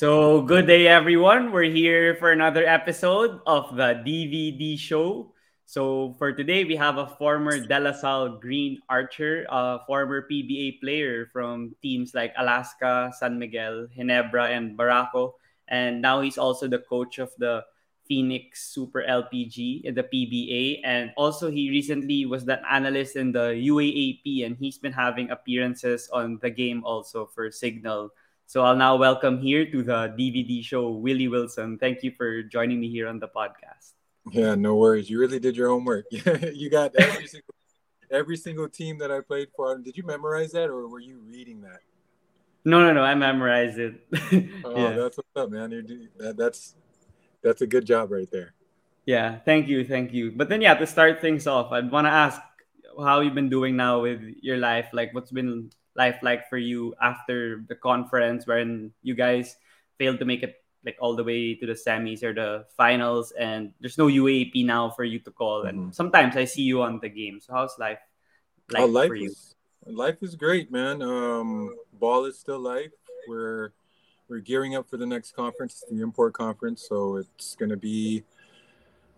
So, good day, everyone. We're here for another episode of the DVD show. So, for today, we have a former De La Salle Green Archer, a former PBA player from teams like Alaska, San Miguel, Ginebra, and Barako. And now he's also the coach of the Phoenix Super LPG in the PBA. And also, he recently was the analyst in the UAAP, and he's been having appearances on the game also for Cignal. So I'll now welcome here to the DVD show Willy Wilson. Thank you for joining me here on the podcast. Yeah, no worries. You really did your homework. you got every single every single team that I played for. Did you memorize that or were you reading that? No, no, no. I memorized it. oh, yeah. that's what's up, man. You're, that, that's that's a good job right there. Yeah, thank you, thank you. But then, yeah, to start things off, I'd want to ask how you've been doing now with your life. Like, what's been life like for you after the conference when you guys failed to make it like all the way to the semis or the finals and there's no UAAP now for you to call and mm-hmm. sometimes I see you on the game. So how's life like oh, life for you? Is, life is great, man. Um ball is still life. We're we're gearing up for the next conference, the import conference. So it's gonna be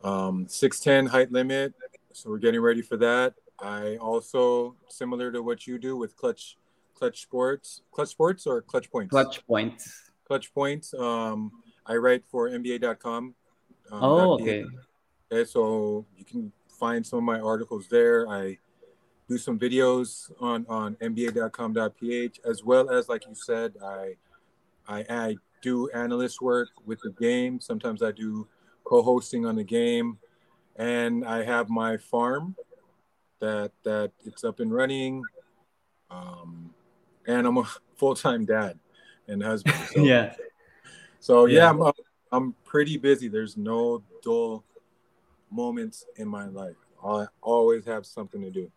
um 610 height limit. So we're getting ready for that. I also similar to what you do with clutch Clutch Sports, Clutch Sports or Clutch Points? Clutch Points. Clutch Points. Um, I write for NBA.com. Um, oh, okay. okay. So you can find some of my articles there. I do some videos on on NBA.com.ph as well as, like you said, I I, I do analyst work with the game. Sometimes I do co-hosting on the game, and I have my farm that that it's up and running. Um, and I'm a full time dad and husband. So, yeah. So yeah, yeah I'm, uh, I'm pretty busy. There's no dull moments in my life. I always have something to do.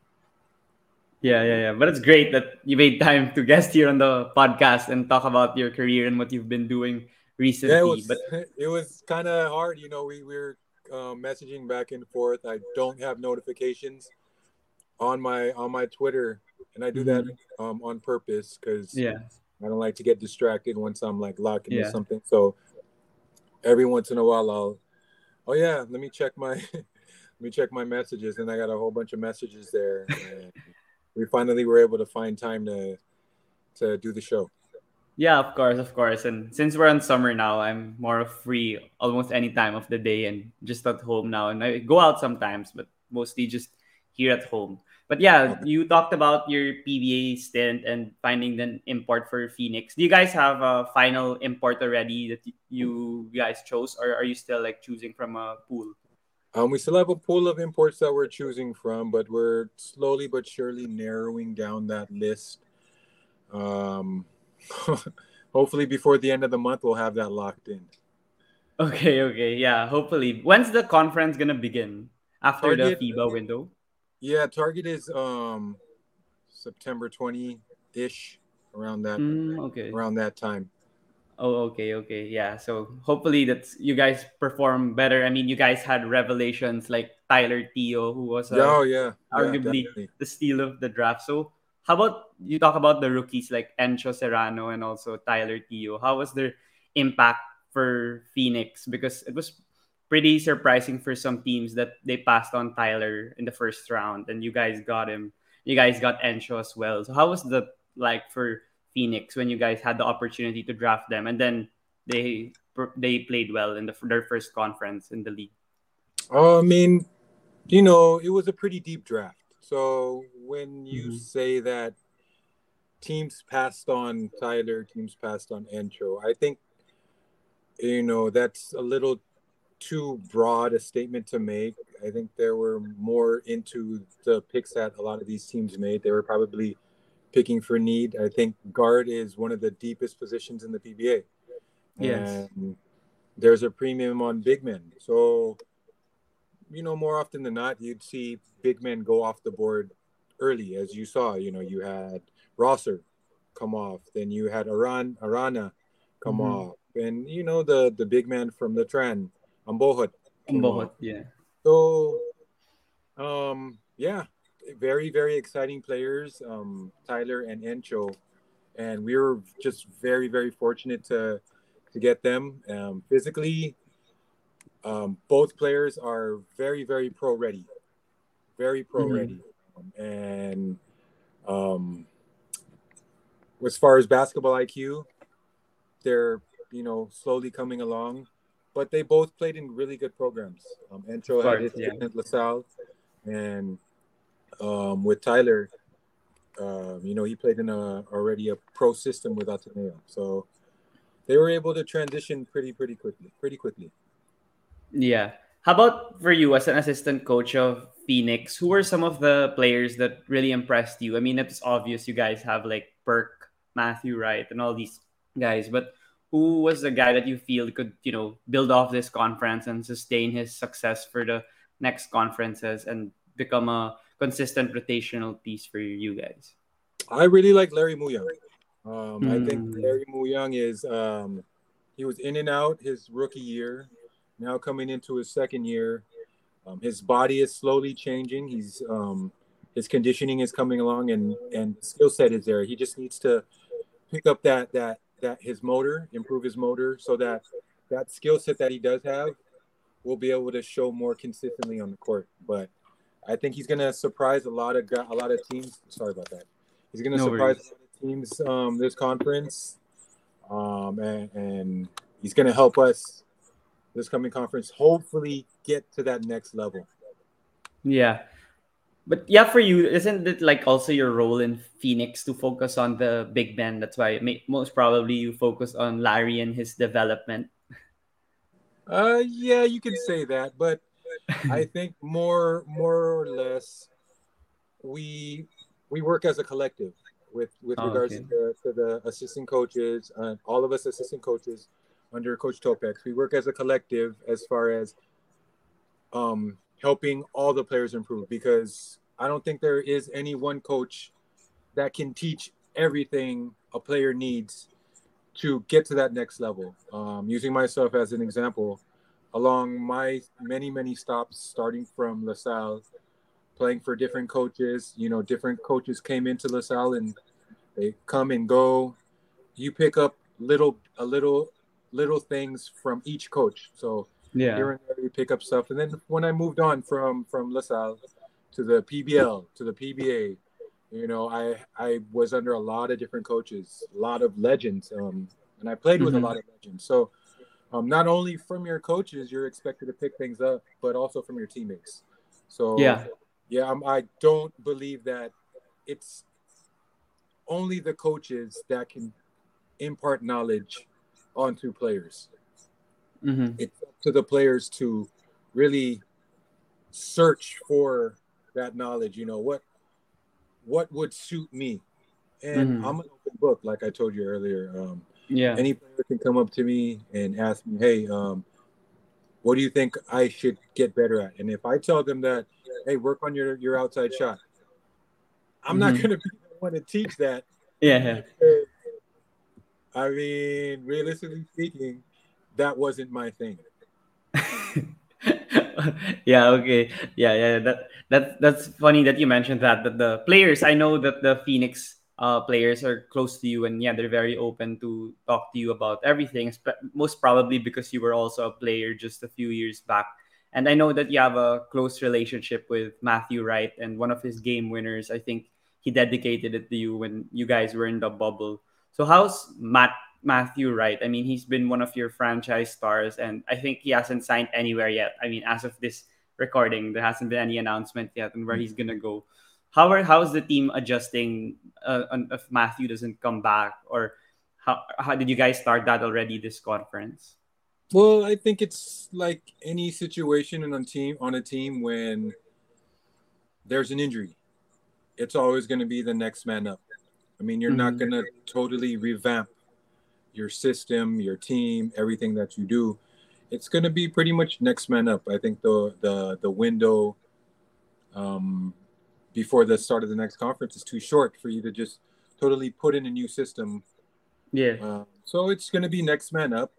Yeah, yeah, yeah. But it's great that you made time to guest here on the podcast and talk about your career and what you've been doing recently. Yeah, it was, but it was kind of hard. You know, we, we were uh, messaging back and forth. I don't have notifications on my on my Twitter and I do mm-hmm. that um, on purpose because yeah, I don't like to get distracted once I'm like locked into yeah. something. So every once in a while, I'll, oh yeah, let me check my, let me check my messages, and I got a whole bunch of messages there. we finally were able to find time to to do the show. Yeah, of course, of course. And since we're on summer now, I'm more free almost any time of the day and just at home now. And I go out sometimes, but mostly just here at home. But yeah, you talked about your PBA stint and finding an import for Phoenix. Do you guys have a final import already that you guys chose, or are you still like choosing from a pool? Um, we still have a pool of imports that we're choosing from, but we're slowly but surely narrowing down that list. Um, hopefully, before the end of the month, we'll have that locked in. Okay, okay, yeah. Hopefully, when's the conference gonna begin? After Target, the FIBA window? Yeah, Target is um September 20 ish around that mm, okay around that time. Oh, okay, okay, yeah. So hopefully that you guys perform better. I mean, you guys had revelations like Tyler Tio, who was uh, oh yeah, arguably yeah, the steal of the draft. So how about you talk about the rookies like Encho Serrano and also Tyler Tio? How was their impact for Phoenix? Because it was pretty surprising for some teams that they passed on Tyler in the first round, and you guys got him. You guys got Encho as well. So how was the like for Phoenix when you guys had the opportunity to draft them, and then they they played well in the, their first conference in the league? Uh, I mean, you know, it was a pretty deep draft. So when you mm-hmm. say that teams passed on Tyler, teams passed on Encho, I think you know that's a little too broad a statement to make. I think there were more into the picks that a lot of these teams made. They were probably picking for need. I think guard is one of the deepest positions in the PBA. Yes. And there's a premium on big men. So, you know, more often than not, you'd see big men go off the board early, as you saw. You know, you had Rosser come off, then you had Aran Arana come mm-hmm. off, and you know the the big man from the trend Ambohot. Ambohot, yeah. So, um, yeah, very very exciting players, um, Tyler and Encho, and we were just very very fortunate to to get them. Um, physically, um, both players are very, very pro ready, very pro mm-hmm. ready, um, and um, as far as basketball IQ, they're you know slowly coming along, but they both played in really good programs. Um, Encho had his yeah. at LaSalle, and um, with Tyler, um, you know he played in a already a pro system with Ateneo, so they were able to transition pretty pretty quickly, pretty quickly. Yeah. How about for you as an assistant coach of Phoenix? Who were some of the players that really impressed you? I mean, it's obvious you guys have like Burke, Matthew Wright, and all these guys, but who was the guy that you feel could, you know, build off this conference and sustain his success for the next conferences and become a consistent rotational piece for you guys? I really like Larry Muyang. Um, mm. I think hmm. Larry Muyang is um, he was in and out his rookie year. Now coming into his second year, um, his body is slowly changing. He's um, his conditioning is coming along, and and skill set is there. He just needs to pick up that that that his motor, improve his motor, so that that skill set that he does have will be able to show more consistently on the court. But I think he's gonna surprise a lot of a lot of teams. Sorry about that. He's gonna no surprise worries. a lot of teams um, this conference, um, and, and he's gonna help us this coming conference hopefully get to that next level. Yeah. But yeah, for you, isn't it like also your role in Phoenix to focus on the big man? That's why may, most probably you focus on Larry and his development. Uh, yeah, you could say that, but I think more, more or less, we we work as a collective with with oh, regards okay. to, to, the assistant coaches, uh, all of us assistant coaches under Coach Topex. We work as a collective as far as um, helping all the players improve because I don't think there is any one coach that can teach everything a player needs to get to that next level. Um, using myself as an example, along my many, many stops, starting from LaSalle, playing for different coaches, you know, different coaches came into LaSalle and they come and go. You pick up little, a little little things from each coach. So yeah, here and there you pick up stuff. And then when I moved on from from LaSalle to the PBL to the PBA, you know, I I was under a lot of different coaches, a lot of legends, um, and I played with mm-hmm. a lot of legends. So um, not only from your coaches, you're expected to pick things up, but also from your teammates. So yeah, yeah, I'm, I don't believe that it's only the coaches that can impart knowledge onto players. Mm-hmm. It's up to the players to really search for that knowledge. You know what what would suit me, and mm-hmm. I'm an open book, like I told you earlier. Um, yeah, any player can come up to me and ask me, "Hey, um, what do you think I should get better at?" And if I tell them that, "Hey, work on your your outside shot," I'm mm-hmm. not going to be the one to teach that. Yeah. I mean, realistically speaking, that wasn't my thing. yeah, okay. Yeah, yeah. That that that's funny that you mentioned that that the players I know that the Phoenix uh, players are close to you and yeah, they're very open to talk to you about everything, most probably because you were also a player just a few years back. And I know that you have a close relationship with Matthew Wright and one of his game winners, I think he dedicated it to you when you guys were in the bubble. So how's Matt Matthew Wright? I mean, he's been one of your franchise stars, and I think he hasn't signed anywhere yet. I mean, as of this recording, there hasn't been any announcement yet on where he's gonna go. How are how's the team adjusting uh, if Matthew doesn't come back, or how how did you guys start that already this conference? Well, I think it's like any situation in a team on a team when there's an injury. It's always going to be the next man up. I mean, you're mm-hmm. not going to totally revamp your system, your team, everything that you do. It's going to be pretty much next man up. I think the the the window um, before the start of the next conference is too short for you to just totally put in a new system. Yeah. Uh, so it's going to be next man up.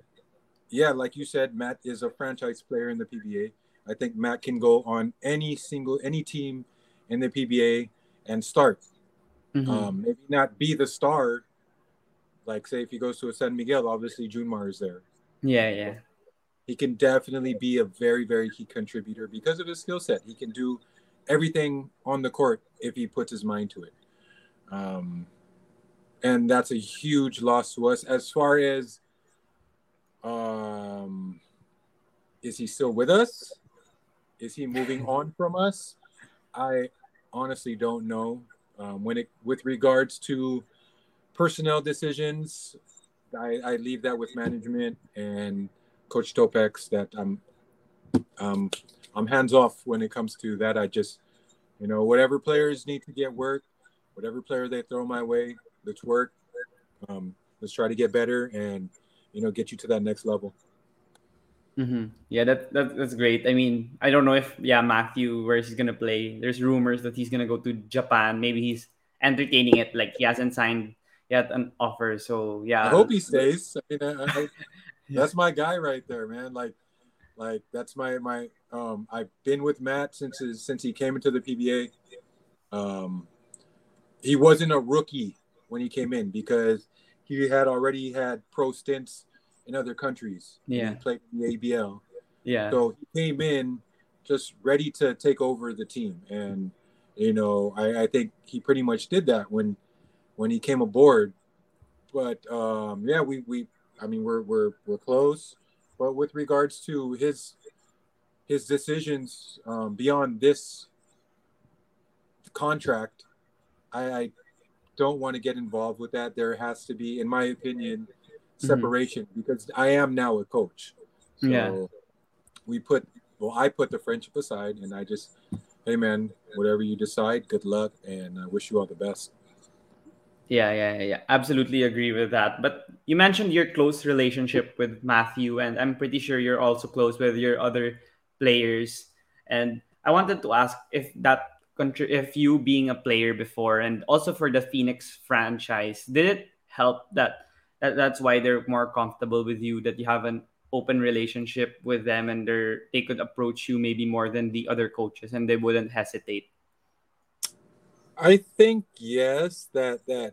Yeah, like you said, Matt is a franchise player in the PBA. I think Matt can go on any single any team in the PBA and start. Mm-hmm. Um, maybe not be the star. Like say if he goes to a San Miguel, obviously Junmar is there. Yeah, yeah. He can definitely be a very, very key contributor because of his skill set. He can do everything on the court if he puts his mind to it. Um, and that's a huge loss to us. As far as um, is he still with us? Is he moving on from us? I honestly don't know. Um, when it with regards to personnel decisions, I, I leave that with management and Coach Topex. That I'm um, I'm hands off when it comes to that. I just you know whatever players need to get work, whatever player they throw my way, let's work. Um, let's try to get better and you know get you to that next level. Mm-hmm. Yeah, that, that that's great. I mean, I don't know if yeah Matthew where he's gonna play. There's rumors that he's gonna go to Japan. Maybe he's entertaining it. Like he hasn't signed yet an offer. So yeah, I hope he stays. I mean, I, I hope, yeah. that's my guy right there, man. Like, like that's my my. Um, I've been with Matt since his, since he came into the PBA. Um, he wasn't a rookie when he came in because he had already had pro stints in other countries. Yeah. He played in the ABL. Yeah. So he came in just ready to take over the team. And, you know, I, I think he pretty much did that when when he came aboard. But um, yeah, we, we I mean we're we're we're close. But with regards to his his decisions um, beyond this contract, I, I don't want to get involved with that. There has to be, in my opinion, Mm-hmm. separation mm-hmm. because I am now a coach. So yeah. we put well, I put the friendship aside and I just, hey man, whatever you decide, good luck and I wish you all the best. Yeah, yeah, yeah. Absolutely agree with that. But you mentioned your close relationship with Matthew, and I'm pretty sure you're also close with your other players. And I wanted to ask if that if you being a player before and also for the Phoenix franchise, did it help that that, that's why they're more comfortable with you that you have an open relationship with them and they're they could approach you maybe more than the other coaches and they wouldn't hesitate i think yes that that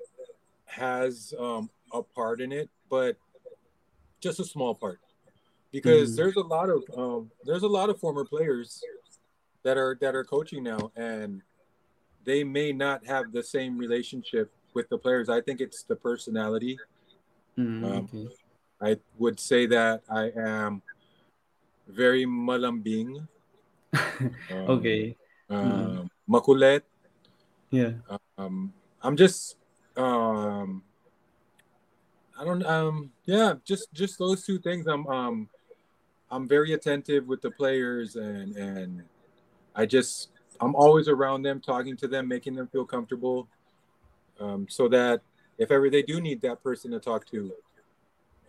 has um, a part in it but just a small part because mm-hmm. there's a lot of um, there's a lot of former players that are that are coaching now and they may not have the same relationship with the players i think it's the personality Mm, um, okay. I would say that I am very malambing. um, okay. Um, mm. Makulet. Yeah. Um, I'm just um, I don't um yeah just just those two things. I'm um I'm very attentive with the players and and I just I'm always around them, talking to them, making them feel comfortable, um, so that if ever they do need that person to talk to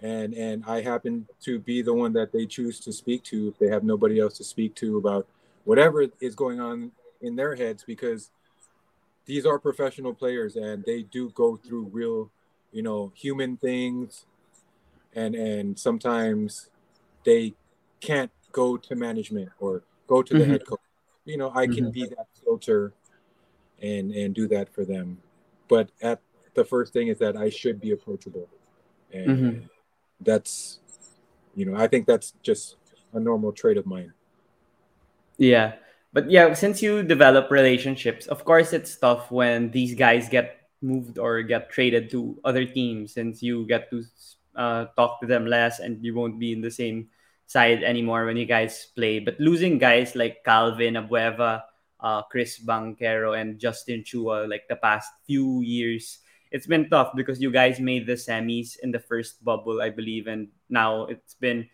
and and i happen to be the one that they choose to speak to if they have nobody else to speak to about whatever is going on in their heads because these are professional players and they do go through real you know human things and and sometimes they can't go to management or go to the mm-hmm. head coach you know i can mm-hmm. be that filter and and do that for them but at the first thing is that I should be approachable, and mm-hmm. that's, you know, I think that's just a normal trait of mine. Yeah, but yeah, since you develop relationships, of course, it's tough when these guys get moved or get traded to other teams, since you get to uh, talk to them less, and you won't be in the same side anymore when you guys play. But losing guys like Calvin Abueva, uh, Chris Banchero, and Justin Chua, like the past few years, it's been tough because you guys made the semis in the first bubble, I believe, and now it's been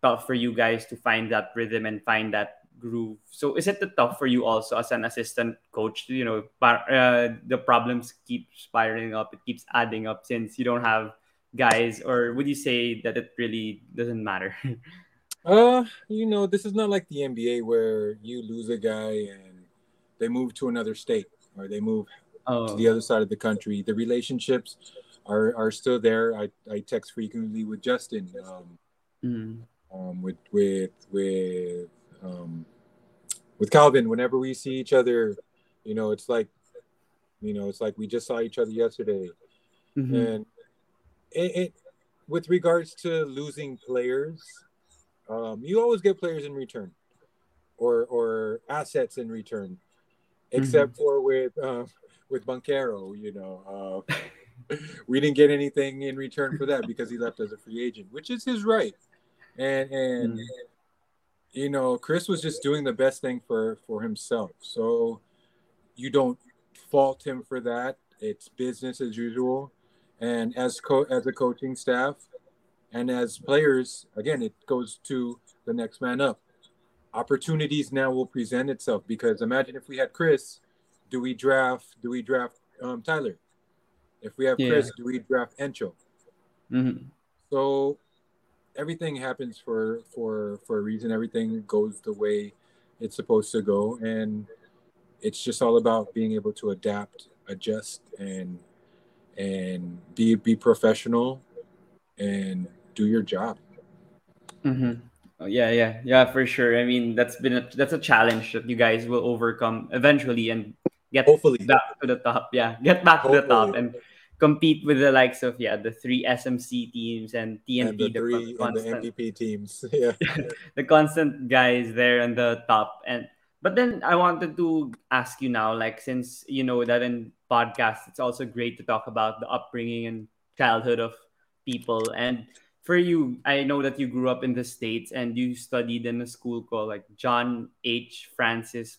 tough for you guys to find that rhythm and find that groove. So is it tough for you also as an assistant coach? You know, uh, the problems keep spiraling up. It keeps adding up since you don't have guys, or would you say that it really doesn't matter? uh, you know, this is not like the NBA where you lose a guy and they move to another state or they move oh. to the other side of the country. The relationships are are still there. I, I text frequently with Justin, um, mm. um, with with with um, with Calvin. Whenever we see each other, you know, it's like, you know, it's like we just saw each other yesterday, mm-hmm. and it, it with regards to losing players, um, you always get players in return, or or assets in return, except mm-hmm. for with uh, with Banchero. You know, uh, we didn't get anything in return for that because he left as a free agent, which is his right. And and mm. You know, Chris was just doing the best thing for for himself. So you don't fault him for that. It's business as usual. And as co- as a coaching staff and as players, again, it goes to the next man up. Opportunities now will present itself because imagine if we had Chris, do we draft? Do we draft um, Tyler? If we have yeah. Chris, do we draft Encho? Mm-hmm. So everything happens for for for a reason. Everything goes the way it's supposed to go, and it's just all about being able to adapt, adjust, and and be be professional and do your job. Mm-hmm. Oh, yeah, yeah, yeah, for sure. I mean, that's been a, that's a challenge that you guys will overcome eventually and get hopefully back to the top. Yeah, get back hopefully. to the top and compete with the likes of yeah the three SMC teams and TNT and the, the three constant, the MVP teams. Yeah, the constant guys there on the top and but then I wanted to ask you now, like since you know that in podcasts, it's also great to talk about the upbringing and childhood of people. And for you, I know that you grew up in the States and you studied in a school called like John H. Francis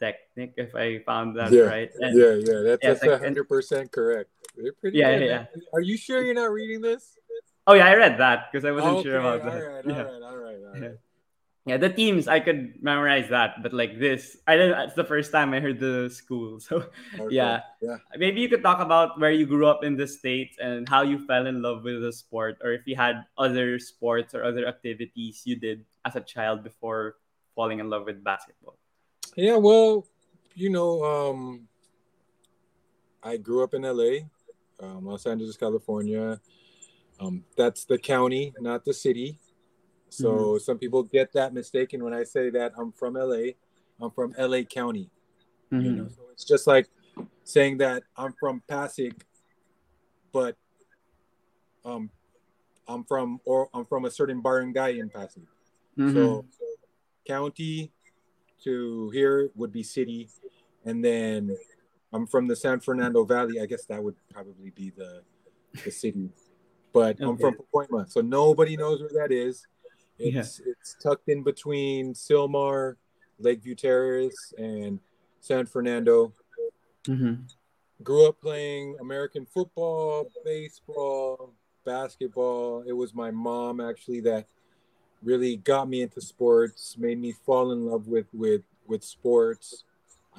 Polytechnic, if I found that yeah, right. And, yeah, yeah, that's, yeah, that's like, 100% correct. They're pretty yeah, yeah, yeah. Are you sure you're not reading this? Oh yeah, I read that because I wasn't okay, sure about all that. Right, yeah. All right, all right, all right yeah the teams i could memorize that but like this i didn't it's the first time i heard the school so okay. yeah yeah maybe you could talk about where you grew up in the states and how you fell in love with the sport or if you had other sports or other activities you did as a child before falling in love with basketball yeah well you know um i grew up in la um, los angeles california um, that's the county not the city so mm-hmm. some people get that mistaken when I say that I'm from LA. I'm from LA County. Mm-hmm. You know, so it's just like saying that I'm from Pasig, but um, I'm from or I'm from a certain barangay in Pasig. Mm-hmm. So, so county to here would be city, and then I'm from the San Fernando Valley. I guess that would probably be the the city, but okay. I'm from Pacoima, so nobody knows where that is. It's yeah. it's tucked in between Sylmar, Lakeview Terrace, and San Fernando. Mm-hmm. Grew up playing American football, baseball, basketball. It was my mom actually that really got me into sports, made me fall in love with with with sports.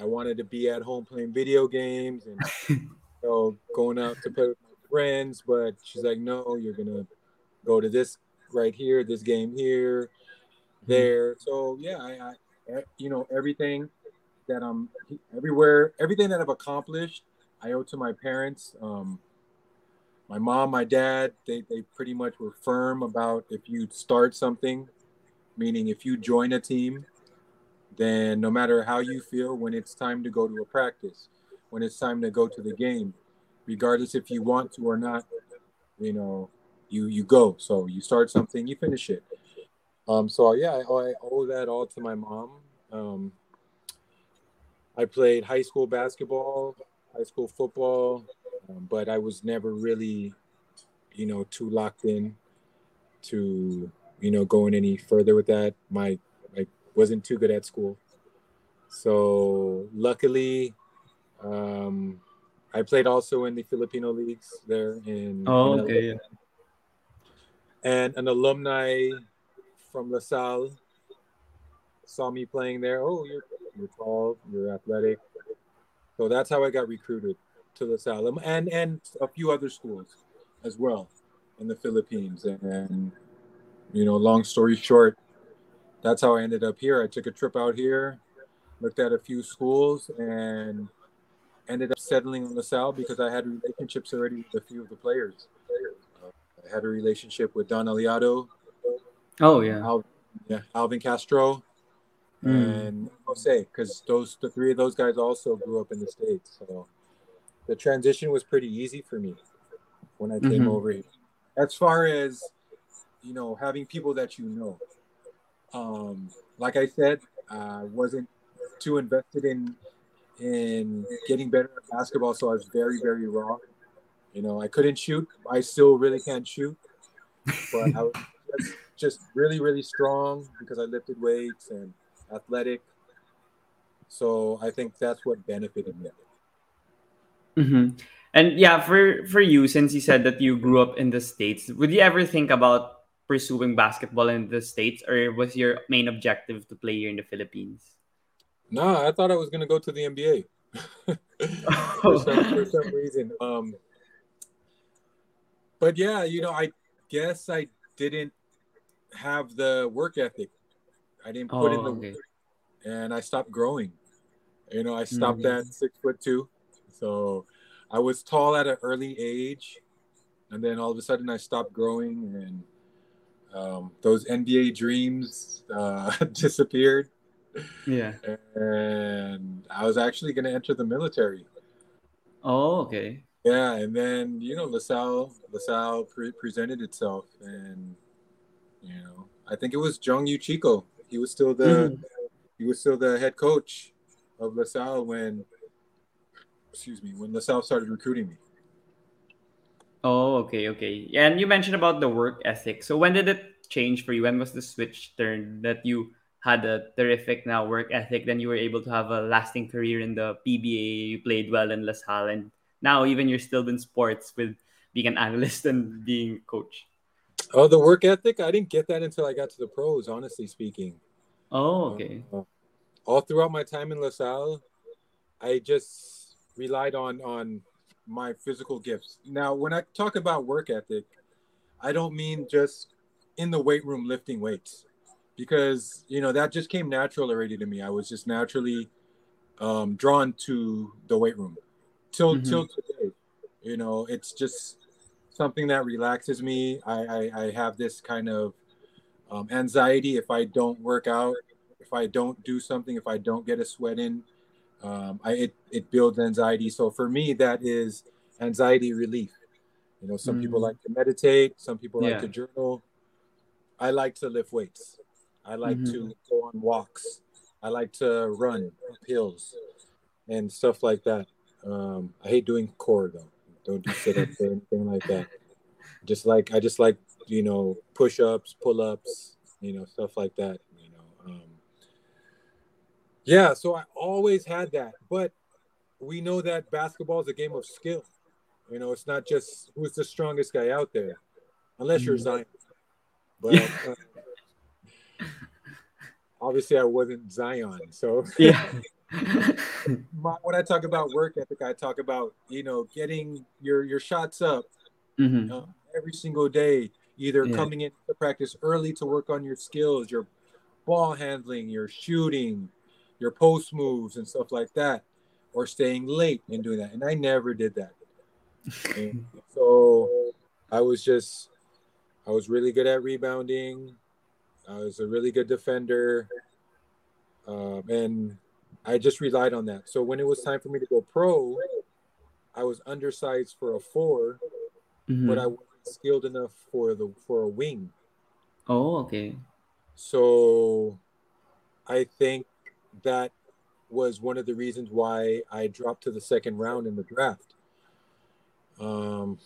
I wanted to be at home playing video games and you know, going out to play with my friends, but she's like, "No, you're gonna go to this right here, this game here, mm-hmm. there. So yeah, I, I, you know everything that I'm everywhere, everything that I've accomplished, I owe to my parents. Um, my mom, my dad, they, they pretty much were firm about if you start something, meaning if you join a team, then no matter how you feel when it's time to go to a practice, when it's time to go to the game, regardless if you want to or not, you know, you you go. So you start something, you finish it. Um, so yeah, I, I owe that all to my mom. Um, I played high school basketball, high school football, um, but I was never really, you know, too locked in to, you know, going any further with that. My I wasn't too good at school, so luckily, um, I played also in the Filipino leagues there in. Oh, in okay. And an alumni from LaSalle saw me playing there. Oh, you're you're tall, you're athletic. So that's how I got recruited to LaSalle and and a few other schools as well in the Philippines. And, you know, long story short, that's how I ended up here. I took a trip out here, looked at a few schools, and ended up settling on LaSalle because I had relationships already with a few of the players I had a relationship with Don Allado. Oh yeah. Al, yeah, Alvin Castro mm. and Jose, because those the three of those guys also grew up in the states. So the transition was pretty easy for me when I came mm-hmm. over here. as far as you know, having people that you know. Um, like I said, I wasn't too invested in in getting better at basketball, so I was very, very raw. You know, I couldn't shoot. I still really can't shoot, but I was just, just really, really strong because I lifted weights and athletic. So I think that's what benefited me. Mm-hmm. And yeah, for for you, since you said that you grew up in the states, would you ever think about pursuing basketball in the states, or was your main objective to play here in the Philippines? No, I thought I was going to go to the NBA for, some, for some reason. Um, but yeah, you know, I guess I didn't have the work ethic. I didn't put oh, in the okay. work, and I stopped growing. You know, I stopped mm-hmm. at six foot two, so I was tall at an early age, and then all of a sudden I stopped growing, and um, those NBA dreams uh, disappeared. Yeah. And I was actually going to enter the military. Oh, okay. Yeah, and then you know LaSalle LaSalle pre- presented itself, and you know I think it was Jong Uichico. He was still the mm. he was still the head coach of LaSalle when excuse me when LaSalle started recruiting me. Oh, okay, okay. And you mentioned about the work ethic. So when did it change for you? When was the switch turned that you had a terrific now work ethic, then you were able to have a lasting career in the PBA. You played well in LaSalle, and now even you're still in sports with being an analyst and being coach. Oh, the work ethic! I didn't get that until I got to the pros. Honestly speaking. Oh, okay. Uh, all throughout my time in LaSalle, I just relied on on my physical gifts. Now, when I talk about work ethic, I don't mean just in the weight room lifting weights because you know that just came natural already to me. I was just naturally um, drawn to the weight room till mm-hmm. till today. You know, it's just something that relaxes me. I I, I have this kind of um, anxiety if I don't work out, if I don't do something, if I don't get a sweat in. Um, I it, it builds anxiety. So for me, that is anxiety relief. You know, some mm-hmm. people like to meditate, some people yeah. like to journal. I like to lift weights. I like mm-hmm. to go on walks. I like to run up hills and stuff like that. Um, I hate doing core though. Don't do sit ups or anything like that. Just like I just like you know push ups, pull ups, you know stuff like that. You know, yeah. So I always had that, but we know that basketball is a game of skill. You know, it's not just who's the strongest guy out there, unless you're mm-hmm. Zion. But uh, obviously I wasn't Zion. So yeah. My, when I talk about work ethic, I talk about you know getting your your shots up mm-hmm. uh, every single day. Either yeah. coming into practice early to work on your skills, your ball handling, your shooting, your post moves, and stuff like that, or staying late and doing that. And I never did that. so I was just, I was really good at rebounding. I was a really good defender, um, and I just relied on that. So when it was time for me to go pro, I was undersized for a 4 mm-hmm. but I wasn't skilled enough for the for a wing. Oh, okay. So I think that was one of the reasons why I dropped to the second round in the draft. Um,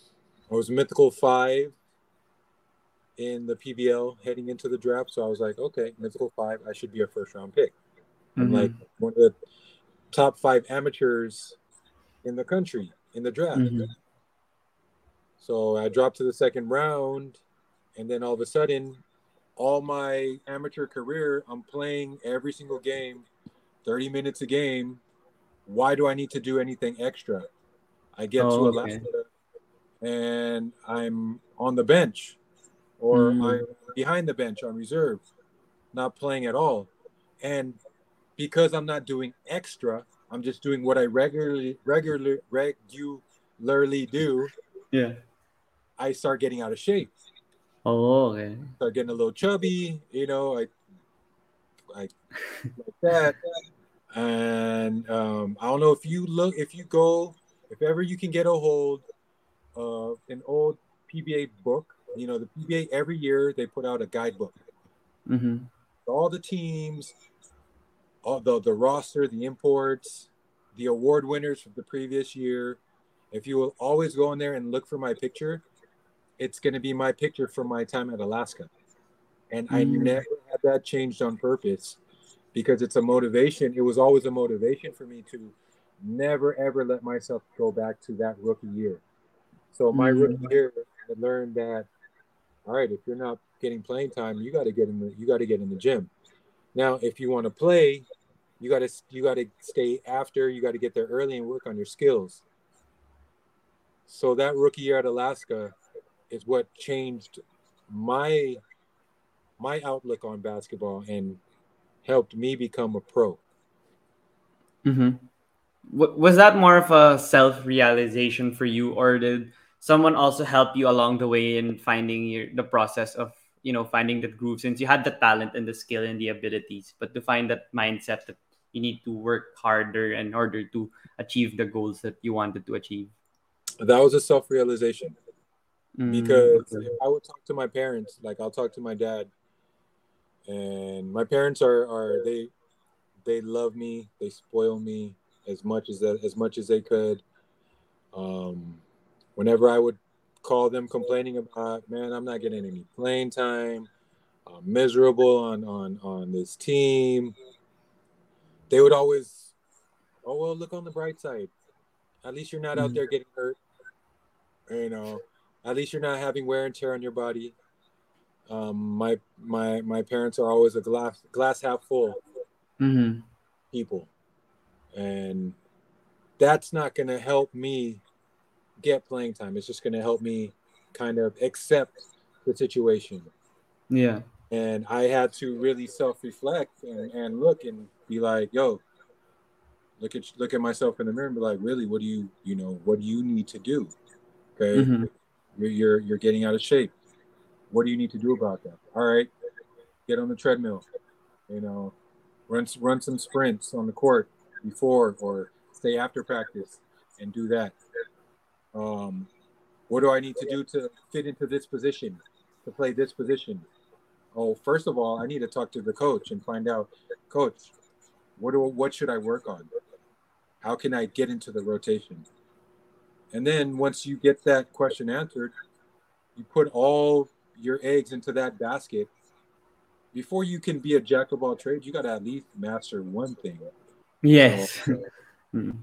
I was mythical five in the PBL heading into the draft. So I was like, okay, mythical five, I should be a first round pick. I'm mm-hmm. like one of the top five amateurs in the country in the draft. Mm-hmm. So I dropped to the second round, and then all of a sudden, all my amateur career, I'm playing every single game, 30 minutes a game. Why do I need to do anything extra? I get oh, to Alaska okay. and I'm on the bench or mm. I'm behind the bench on reserve, not playing at all. And because I'm not doing extra, I'm just doing what I regularly regularly regularly do. Yeah. I start getting out of shape. Oh, okay. Start getting a little chubby, you know, I I like that. And um, I don't know if you look if you go if ever you can get a hold of an old PBA book you know, the PBA every year they put out a guidebook. Mm-hmm. All the teams, all the the roster, the imports, the award winners from the previous year. If you will always go in there and look for my picture, it's going to be my picture from my time at Alaska. And I Mm. never had that changed on purpose because it's a motivation. It was always a motivation for me to never ever let myself go back to that rookie year. So my Mm. rookie year, I learned that all right, if you're not getting playing time, you got to get in the you got to get in the gym. Now, if you want to play, you got to you got to stay after. You got to get there early and work on your skills. So that rookie year at Alaska is what changed my my outlook on basketball and helped me become a pro. Mm-hmm. W- was that more of a self realization for you, or did someone also help you along the way in finding your, the process of you know finding that groove? Since you had the talent and the skill and the abilities, but to find that mindset that you need to work harder in order to achieve the goals that you wanted to achieve. That was a self realization Mm, because okay. if I would talk to my parents, like I'll talk to my dad, and my parents are are they they love me, they spoil me as much as that as much as they could. Um, whenever I would call them complaining about, man, I'm not getting any playing time, I'm miserable on on on this team. They would always, oh well, look on the bright side. At least you're not out Mhm. there getting hurt. You know, at least you're not having wear and tear on your body. Um, my my my parents are always a glass glass half full Mhm. people, and that's not going to help me get playing time. It's just going to help me kind of accept the situation. Yeah. And I had to really self reflect and, and look and be like, yo, look at look at myself in the mirror and be like, really, what do you you know what do you need to do? Okay, Mhm. You're, you're getting out of shape. What do you need to do about that? All right, get on the treadmill. You know, run run some sprints on the court before or stay after practice and do that. Um, what do I need to do to fit into this position, to play this position? Oh, first of all, I need to talk to the coach and find out, coach, what do what should I work on? How can I get into the rotation? And then once you get that question answered, you put all your eggs into that basket. Before you can be a jack of all trades, you got to at least master one thing. Yes. Mm.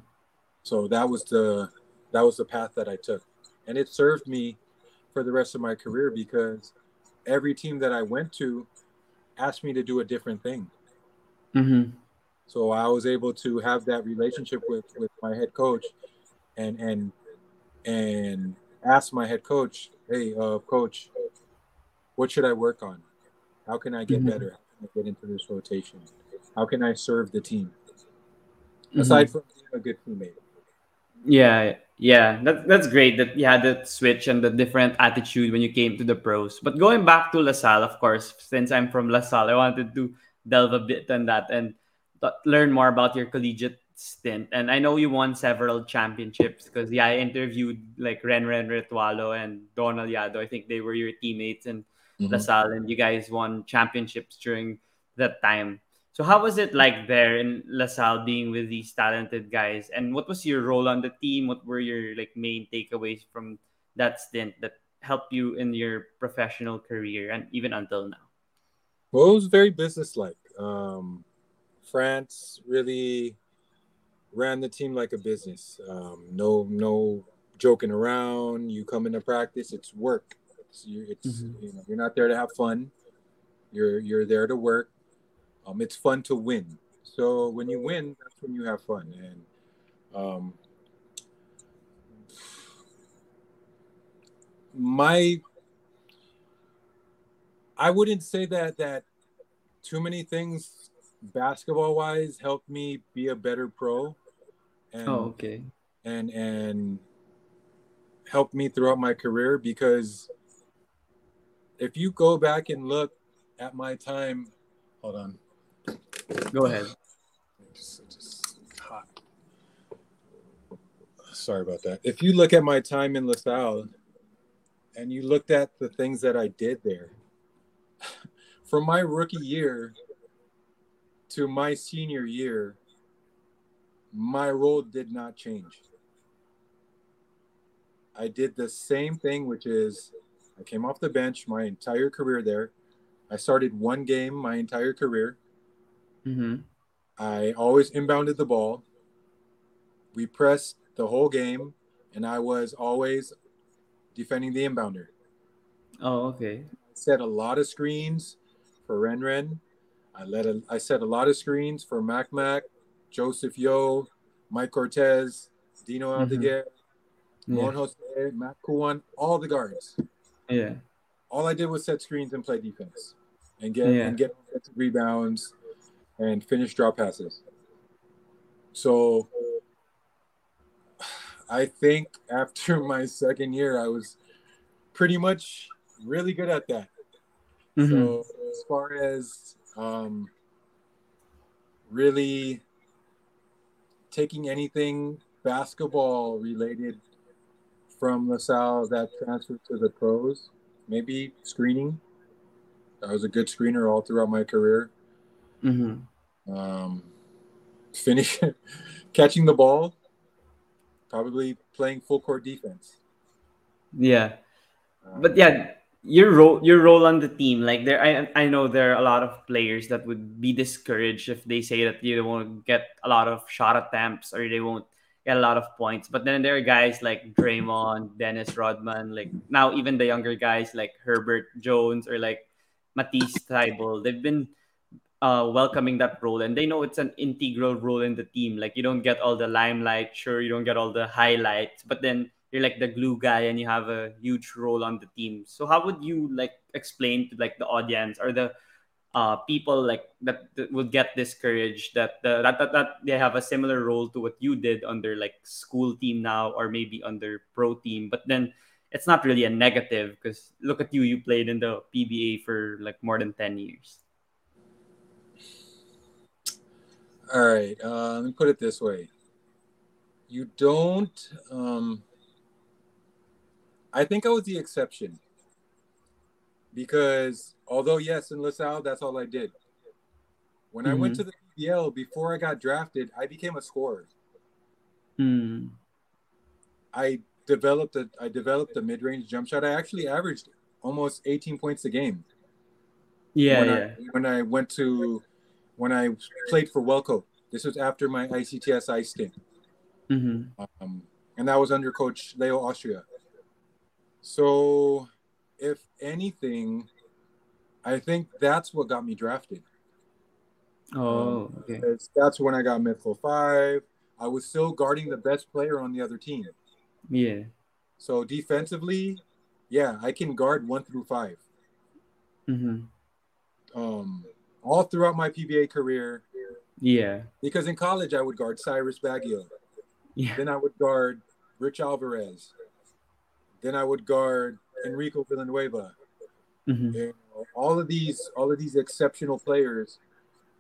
So that was the that was the path that I took, and it served me for the rest of my career because every team that I went to asked me to do a different thing. Mhm. So I was able to have that relationship with with my head coach, and and and ask my head coach, "Hey, uh, coach, what should I work on? How can I get Mhm. better? How can I get into this rotation? How can I serve the team Mhm. aside from being a good teammate?" Yeah, yeah, that, that's great that you had that switch and the different attitude when you came to the pros. But going back to LaSalle, of course, since I'm from LaSalle, I wanted to delve a bit on that and th- learn more about your collegiate stint. And I know you won several championships because, yeah, I interviewed like Renren Ritualo and Don Allado. I think they were your teammates in LaSalle, and you guys won championships during that time. So how was it like there in LaSalle being with these talented guys? And what was your role on the team? What were your like main takeaways from that stint that helped you in your professional career and even until now? Well, it was very businesslike. Um, Franz really ran the team like a business. Um, no, no joking around. You come into practice, it's work. It's, you, it's Mhm. you know, you're not there to have fun. You're you're there to work. Um, it's fun to win. So when you win, that's when you have fun. And um, my I wouldn't say that that too many things basketball wise helped me be a better pro and Oh, okay. and and helped me throughout my career because if you go back and look at my time hold on Go ahead. It's just hot. Sorry about that. If you look at my time in LaSalle and you looked at the things that I did there, from my rookie year to my senior year, my role did not change. I did the same thing, which is I came off the bench my entire career there. I started one game my entire career. Mm-hmm. I always inbounded the ball. We pressed the whole game, and I was always defending the inbounder. Oh, okay. Set a lot of screens for Renren. I let a, I set a lot of screens for Mac Mac, Joseph Yeo, Mike Cortez, Dino Mhm. Aldeguer, Yeah. Mon Jose, Matt Kuan, all the guards. Yeah. All I did was set screens and play defense, and get Yeah. and get rebounds, and finish drop passes. So, I think after my second year, I was pretty much really good at that. Mhm. So as far as um, really taking anything basketball related from LaSalle that transferred to the pros, maybe screening. I was a good screener all throughout my career. Mhm. Um, finish catching the ball, probably playing full court defense. Yeah. Um, But yeah, your role your role on the team, like there I I know there are a lot of players that would be discouraged if they say that you won't get a lot of shot attempts or they won't get a lot of points. But then there are guys like Draymond, Dennis Rodman, like now even the younger guys like Herbert Jones or like Matisse Thybulle, they've been uh, welcoming that role and they know it's an integral role in the team. Like you don't get all the limelight, sure you don't get all the highlights, but then you're like the glue guy and you have a huge role on the team. So how would you like explain to like the audience or the uh, people like that, that would get discouraged that, the, that that that they have a similar role to what you did on their like school team now or maybe on their pro team, but then it's not really a negative because look at you, you played in the PBA for like more than ten years. All right. Uh, let me put it this way. You don't. Um, I think I was the exception because although yes, in LaSalle, that's all I did. When I went Mhm. to the PBL before I got drafted, I became a scorer. Mm. I developed a I developed a mid range jump shot. I actually averaged almost 18 points a game Yeah, when yeah. I when I went to when I played for Welcoat. This was after my ICTSI stint. hmm um, and that was under Coach Leo Austria. So, if anything, I think that's what got me drafted. Oh, okay. Because that's when I got Mythical Five. I was still guarding the best player on the other team. Yeah. So defensively, yeah, I can guard one through five. hmm Um, all throughout my PBA career, Yeah. because in college I would guard Cyrus Baggio. Yeah. Then I would guard Rich Alvarez. Then I would guard Enrico Villanueva. hmm You know, all of these, all of these exceptional players,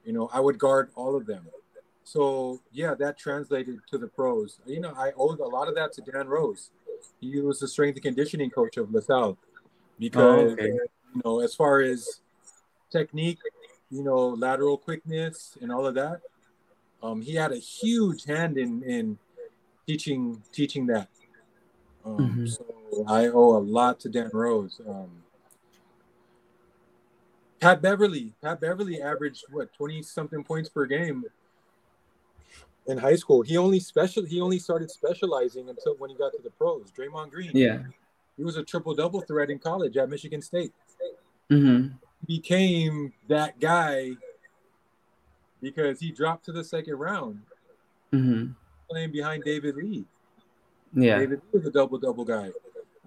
you know, I would guard all of them. So yeah, that translated to the pros. You know, I owed a lot of that to Dan Rose. He was the strength and conditioning coach of LaSalle because Oh, okay. you know, as far as technique, you know, lateral quickness and all of that, um, he had a huge hand in in teaching teaching that. Um, Mhm. So I owe a lot to Dan Rose. Um, Pat Beverley, Pat Beverley averaged what twenty something points per game in high school. He only special he only started specializing until when he got to the pros. Draymond Green, Yeah. he was a triple double threat in college at Michigan State. hmm Became that guy because he dropped to the second round hmm playing behind David Lee. Yeah. David Lee was a double double guy.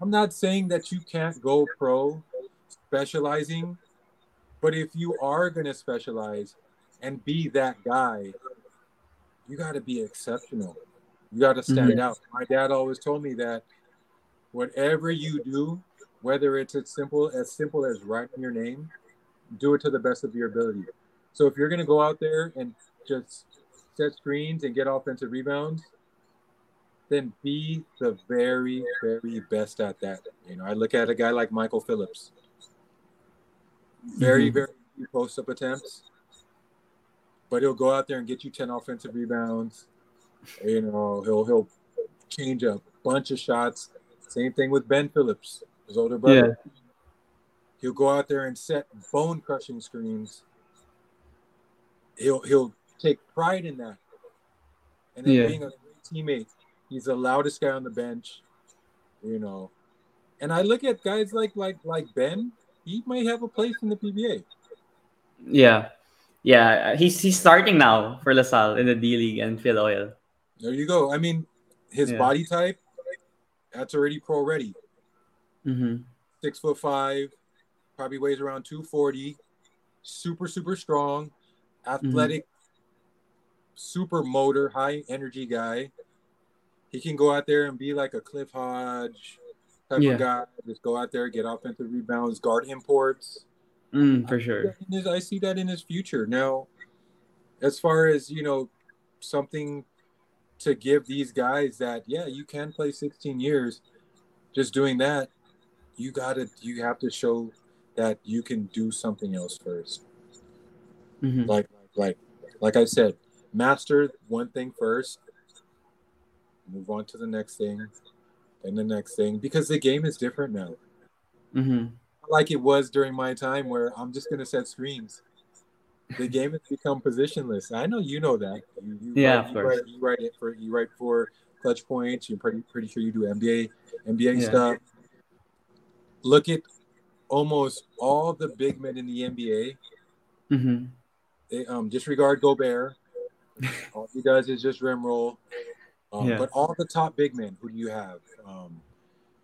I'm not saying that you can't go pro specializing, but if you are going to specialize and be that guy, you got to be exceptional. You got to stand Mhm. out. My dad always told me that whatever you do, whether it's as simple as simple as writing your name, do it to the best of your ability. So if you're going to go out there and just set screens and get offensive rebounds, then be the very, very best at that. You know, I look at a guy like Michael Phillips. Very, Mhm. very few post up attempts. But he'll go out there and get you 10 offensive rebounds. You know, he'll he'll change a bunch of shots. Same thing with Ben Phillips, his older brother. Yeah. He'll go out there and set bone crushing screens. He'll he'll take pride in that. And then Yeah. being a great teammate, he's the loudest guy on the bench, you know. And I look at guys like like like Ben, he might have a place in the PBA. Yeah. Yeah. He's he's starting now for LaSalle in the D League and Phil Oil. There you go. I mean, his Yeah. body type, that's already pro ready. Mm-hmm. Six foot five, probably weighs around 240, super, super strong, athletic, super motor, high energy guy. He can go out there and be like a Cliff Hodge type Yeah. of guy. Just go out there, get offensive rebounds, guard imports. Mm, for I sure. his- I see that in his future. Now, as far as, you know, something to give these guys that, yeah, you can play 16 years, just doing that, you gotta you have to show that you can do something else first. Mhm. Like like like I said, master one thing first, move on to the next thing, and the next thing, because the game is different now. Mhm. like it was during my time where I'm just gonna set screens. The game has become positionless. I know you know that. You, you Yeah, write, of you write, you write it for you write for ClutchPoints. You're pretty pretty sure you do NBA NBA Yeah. stuff. Look at almost all the big men in the NBA. Mhm. They um disregard Gobert. all he does is just rim roll. Um, Yeah. But all the top big men, who do you have? Um,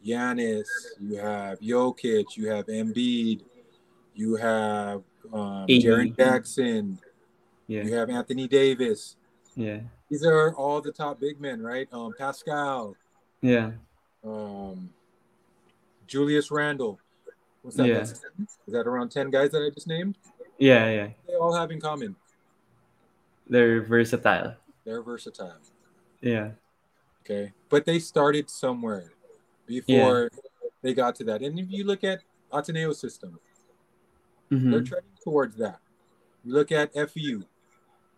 Giannis, you have Jokic, you have Embiid, you have um. Jaren Jackson, Yeah. you have Anthony Davis. Yeah. These are all the top big men, right? Um, Pascal, Yeah. um, Julius Randle. What's that? Yeah. Is that around 10 guys that I just named? Yeah. Yeah. They all have in common. They're versatile. They're versatile. Yeah. Okay. But they started somewhere before they got to that. And if you look at Ateneo's system, they're Mhm. trending towards that. You look at FU,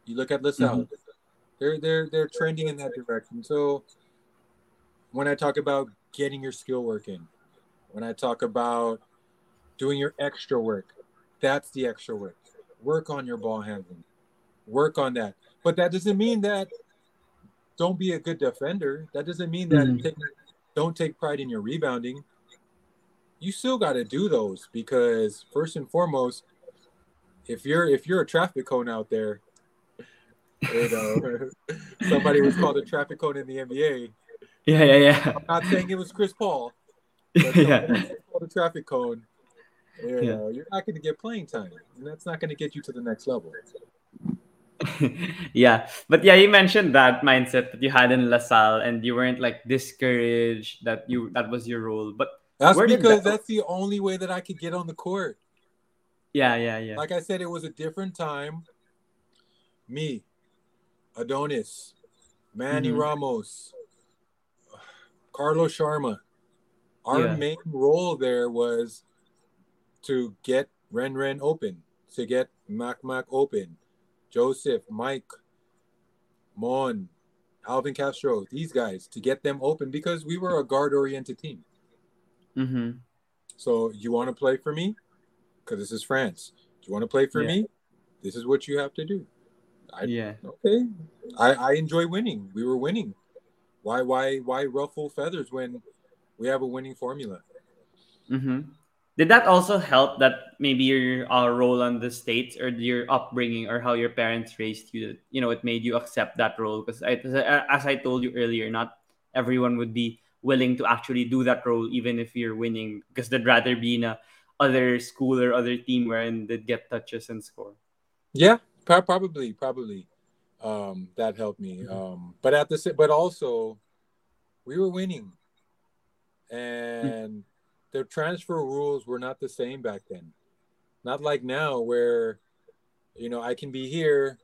you look at LaSalle, they're they're they're trending in that direction. So when I talk about getting your skill work in, when I talk about doing your extra work, that's the extra work. Work on your ball handling. Work on that. But that doesn't mean that don't be a good defender. That doesn't mean that Mhm. take, don't take pride in your rebounding. You still got to do those because first and foremost, if you're if you're a traffic cone out there, you know, somebody was called a traffic cone in the NBA. Yeah. Yeah. Yeah. I'm not saying it was Chris Paul, but yeah. called a traffic cone. You Yeah. you're not going to get playing time, and that's not going to get you to the next level. yeah, but yeah, you mentioned that mindset that you had in LaSalle, and you weren't like discouraged that you that was your role. But That's because that- that's the only way that I could get on the court. yeah, yeah, yeah, Like I said, it was a different time. Me, Adonis, Manny Mhm. Ramos, Carlos Sharma. Our Yeah. main role there was to get Renren open, to get Mac Mac open, Joseph, Mike, Mon, Alvin Castro, these guys, to get them open because we were a guard oriented team. mm-hmm. So you want to play for me? Because this is Franz. Do you want to play for Yeah. me? This is what you have to do. I, yeah, Okay. I, I enjoy winning. We were winning. Why why why ruffle feathers when we have a winning formula? mm-hmm. Did that also help that maybe your uh, role on the states or your upbringing or how your parents raised you? You know, it made you accept that role because, as I told you earlier, not everyone would be willing to actually do that role even if you're winning because they'd rather be in a other school or other team wherein they'd get touches and score. Yeah, probably probably um, that helped me. Mhm. Um, but at the but also we were winning, and the transfer rules were not the same back then. Not like now where you know I can be here.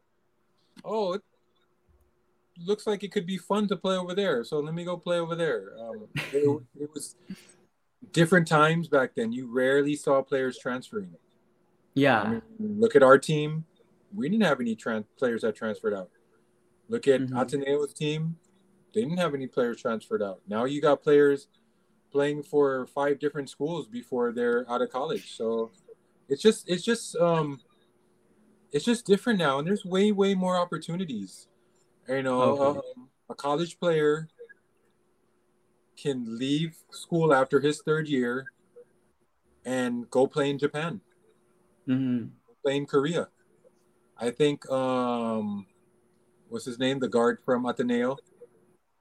Oh, looks like it could be fun to play over there. So let me go play over there. Um, it, it was different times back then. You rarely saw players transferring. Yeah. I mean, look at our team. We didn't have any trans- players that transferred out. Look at Mhm. Ateneo's team. They didn't have any players transferred out. Now you got players playing for five different schools before they're out of college. So it's just it's just um it's just different now and there's way way more opportunities. You know, Okay. um, a college player can leave school after his third year and go play in Japan Mhm. play in Korea. I think um what's his name? The guard from Ateneo.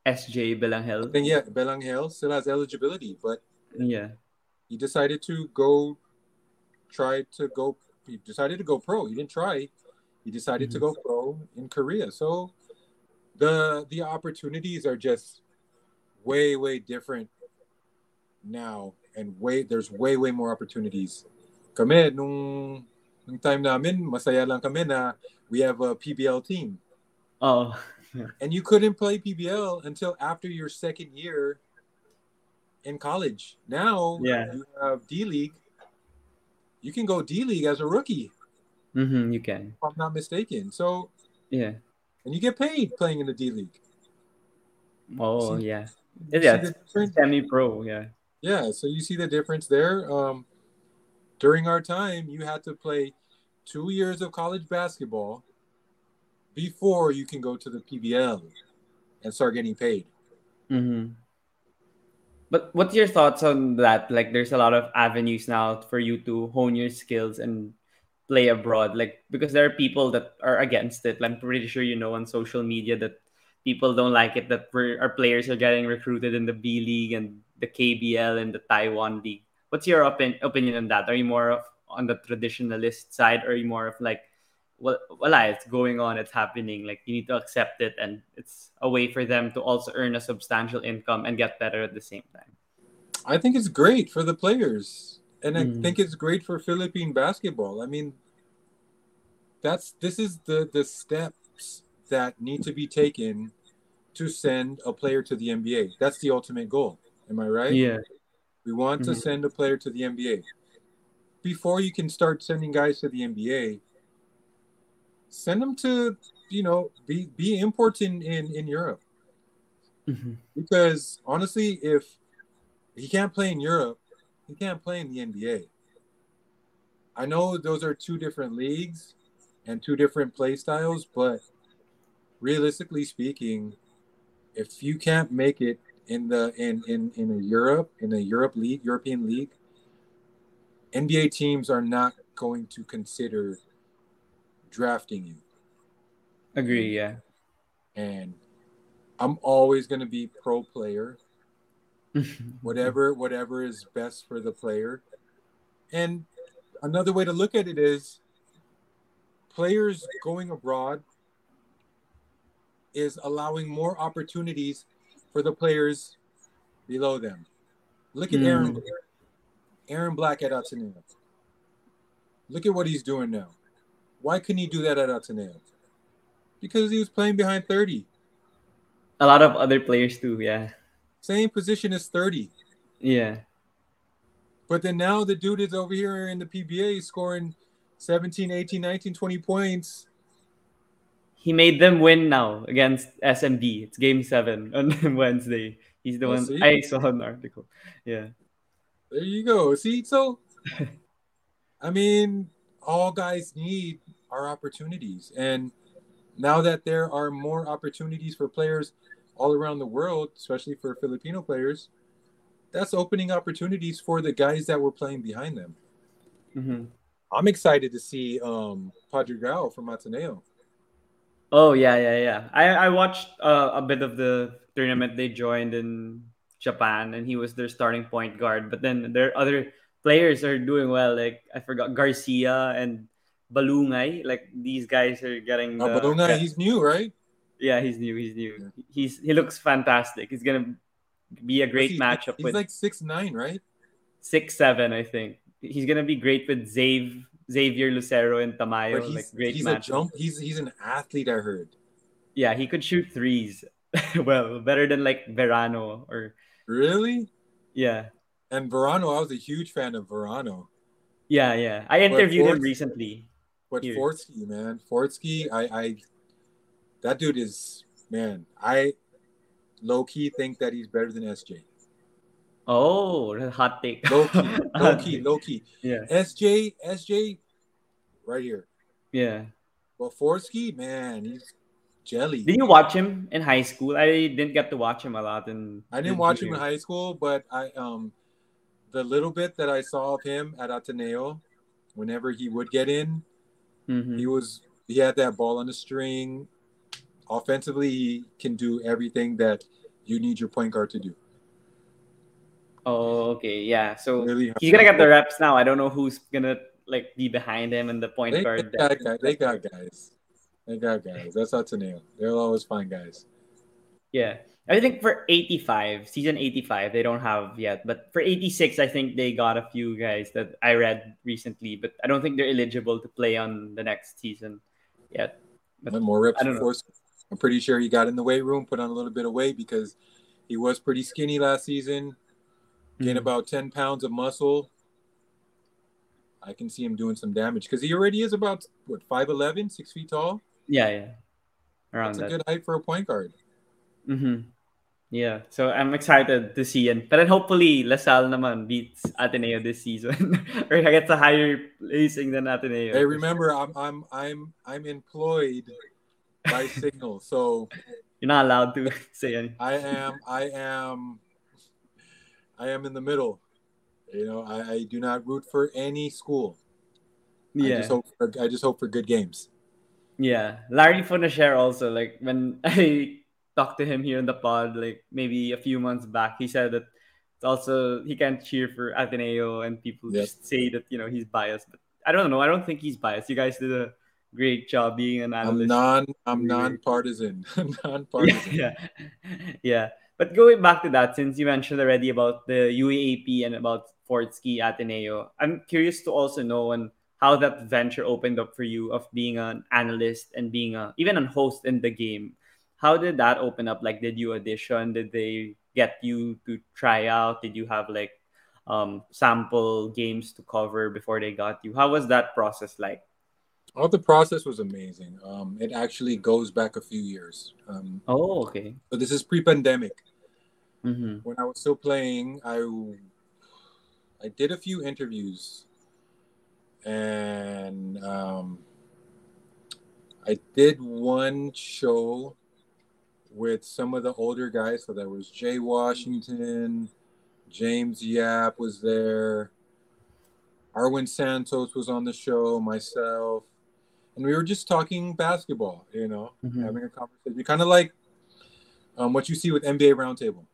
SJ I Belangel. think yeah, Belangel still has eligibility, but Yeah. he decided to go try to go he decided to go pro. He didn't try. He decided to Mhm. go pro in Korea. So the the opportunities are just way way different now and way there's way way more opportunities. Kami nung nung time namin masaya lang kami na we have a PBL team. Oh. and you couldn't play PBL until after your second year in college. Now Yeah. you have D League. You can go D League as a rookie, hmm You can. if I'm not mistaken. So Yeah. and you get paid playing in the D League. Oh See- yeah. Yeah. see the difference? Semi pro. Yeah. Yeah, so you see the difference there. Um, during our time, you had to play two years of college basketball before you can go to the PBL and start getting paid. hmm But what's your thoughts on that? Like, there's a lot of avenues now for you to hone your skills and play abroad. Like, because there are people that are against it. I'm pretty sure you know on social media that people don't like it that our players are getting recruited in the B League and the KBL and the Taiwan League. What's your opin- opinion on that? Are you more of on the traditionalist side, or are you more of like, well, wala, it's going on, it's happening. Like you need to accept it, and it's a way for them to also earn a substantial income and get better at the same time. I think it's great for the players, and I Mm. think it's great for Philippine basketball. I mean, that's this is the the steps that need to be taken to send a player to the NBA. That's the ultimate goal. Am I right? Yeah. We want to Mhm. send a player to the NBA. Before you can start sending guys to the NBA, send them to, you know, be be imports in in, in Europe. Mhm. Because honestly, if he can't play in Europe, he can't play in the NBA. I know those are two different leagues and two different play styles, but realistically speaking, if you can't make it in the in in in a Europe in a Europe league, European league, NBA teams are not going to consider drafting you. Agree. Yeah. And I'm always going to be pro player. whatever whatever is best for the player. And another way to look at it is players going abroad is allowing more opportunities for the players below them. Look at Aaron Mm. Aaron Black at Ateneo. Look at what he's doing now. Why couldn't he do that at Ateneo? Because he was playing behind 30. A lot of other players too. Yeah. Same position as 30. Yeah. But then now the dude is over here in the PBA scoring 17, 18, 19, 20 points. He made them win now against SMB. It's game seven on Wednesday. He's the Oh, one see? I saw an article. Yeah. There you go. See, so I mean, all guys need are opportunities. And now that there are more opportunities for players all around the world, especially for Filipino players, that's opening opportunities for the guys that were playing behind them. Mhm. I'm excited to see um Padrigao from Ateneo. Oh yeah, yeah, yeah. I I watched uh, a bit of the tournament they joined in Japan, and he was their starting point guard. But then their other players are doing well. Like I forgot Garcia and Ballungay. Like these guys are getting. Uh, the- Balonga, he's new, right? yeah, he's new. He's new. He's he looks fantastic. He's gonna be a great He- matchup He's with like six nine, right? six seven. I think he's gonna be great with Zav, Zavier Lucero and Tamayo. But he's, like great he's a matchup. jump. He's he's an athlete. I heard. Yeah, he could shoot threes. well, better than like Verano or Really? yeah. And Verano, I was a huge fan of Verano. Yeah, yeah. I interviewed him recently. But Here. Forthsky, man, Forthsky, I, I, that dude is, man, I low key think that he's better than SJ. Oh, hot take. Low key, low key, low key. Yeah. SJ, SJ, right here. Yeah. But Forthsky, man, he's jelly. Did you watch him in high school? I didn't get to watch him a lot in I didn't watch him in high school, but I um the little bit that I saw of him at Ateneo, whenever he would get in, Mhm. he was he had that ball on the string. Offensively, he can do everything that you need your point guard to do. Oh, okay. Yeah. So Really, he's gonna get the reps now. I don't know who's gonna like be behind him in the point they, guard. they got guys. They got guys. They got guys. That's Ateneo. They'll always find guys. Yeah. I think for 85, season 85, they don't have yet. But for 86, I think they got a few guys that I read recently, but I don't think they're eligible to play on the next season yet. But more reps I don't Forthsky. I'm pretty sure he got in the weight room, put on a little bit of weight because he was pretty skinny last season. gain Mhm. about 10 pounds of muscle. I can see him doing some damage because he already is about what 5'11, 6 feet tall. yeah, yeah. Around That's a good height for a point guard. Mm-hmm. Yeah, so I'm excited to see and but then hopefully Lasal naman beats Ateneo this season or gets a higher placing than Ateneo. Hey, remember I'm I'm I'm I'm employed by Cignal, so You're not allowed to say anything. I am I am I am in the middle. You know, I, I do not root for any school. I Yeah, just hope for, I just hope for good games. yeah. Larry Fonacier also like when I talked to him here in the pod like maybe a few months back, he said that it's also he can't cheer for Ateneo and people Yep. just say that you know he's biased. But I don't know. I don't think he's biased. You guys did a great job being an analyst. I'm non I'm Weird. non-partisan. yeah, non-partisan. yeah, yeah. But going back to that, since you mentioned already about the UAAP and about Forthsky Ateneo, I'm curious to also know and how that venture opened up for you of being an analyst and being a even a host in the game. How did that open up? Like, did you audition? Did they get you to try out? Did you have like um, sample games to cover before they got you? How was that process like? Oh, the process was amazing. Um, it actually goes back a few years. Um, Oh, okay. so this is pre-pandemic. Mm-hmm. When I was still playing, I I did a few interviews, and um, I did one show with some of the older guys. So there was Jay Washington, James Yap was there, Arwind Santos was on the show, myself, and we were just talking basketball. You know, Mhm. having a conversation, kind of like um, what you see with NBA Roundtable.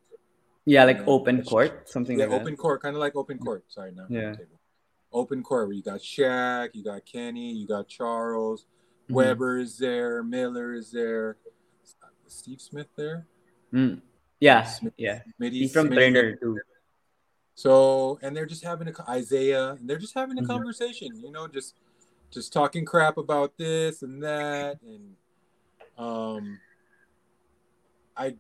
Yeah, like open court, something Yeah, like that. open court, kind of like open court. Sorry, not Yeah. roundtable. Open court where you got Shaq, you got Kenny, you got Charles, Mhm. Webber is there, Miller is there, Steve Smith there. Mm. Yeah, Smith- yeah. Smitty- He's from Smitty- too. So, and they're just having a Isaiah, and they're just having a Mhm. conversation. You know, just just talking crap about this and that, and um, I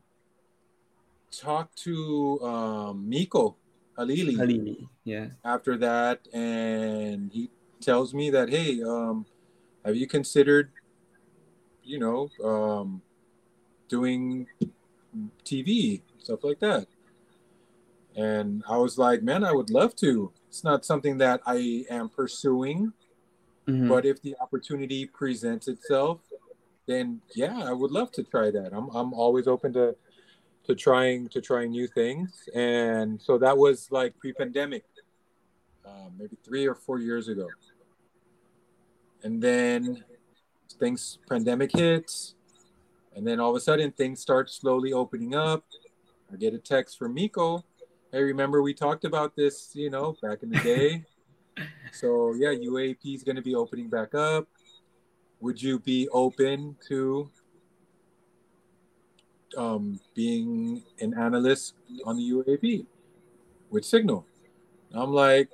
talked to um, Miko Halili. Halili. Yeah. after that and he tells me that hey um have you considered you know um doing tv stuff like that. And i was like man i would love to. It's not something that i am pursuing Mhm. but if the opportunity presents itself then yeah i would love to try that. I'm, I'm always open to to trying to trying new things. And so that was like pre-pandemic um, maybe three or four years ago. And then things pandemic hits and then all of a sudden things start slowly opening up. I get a text from miko. Hey remember we talked about this you know back in the day? So yeah UAAP is going to be opening back up. Would you be open to um, being an analyst on the UAAP with Cignal? I'm like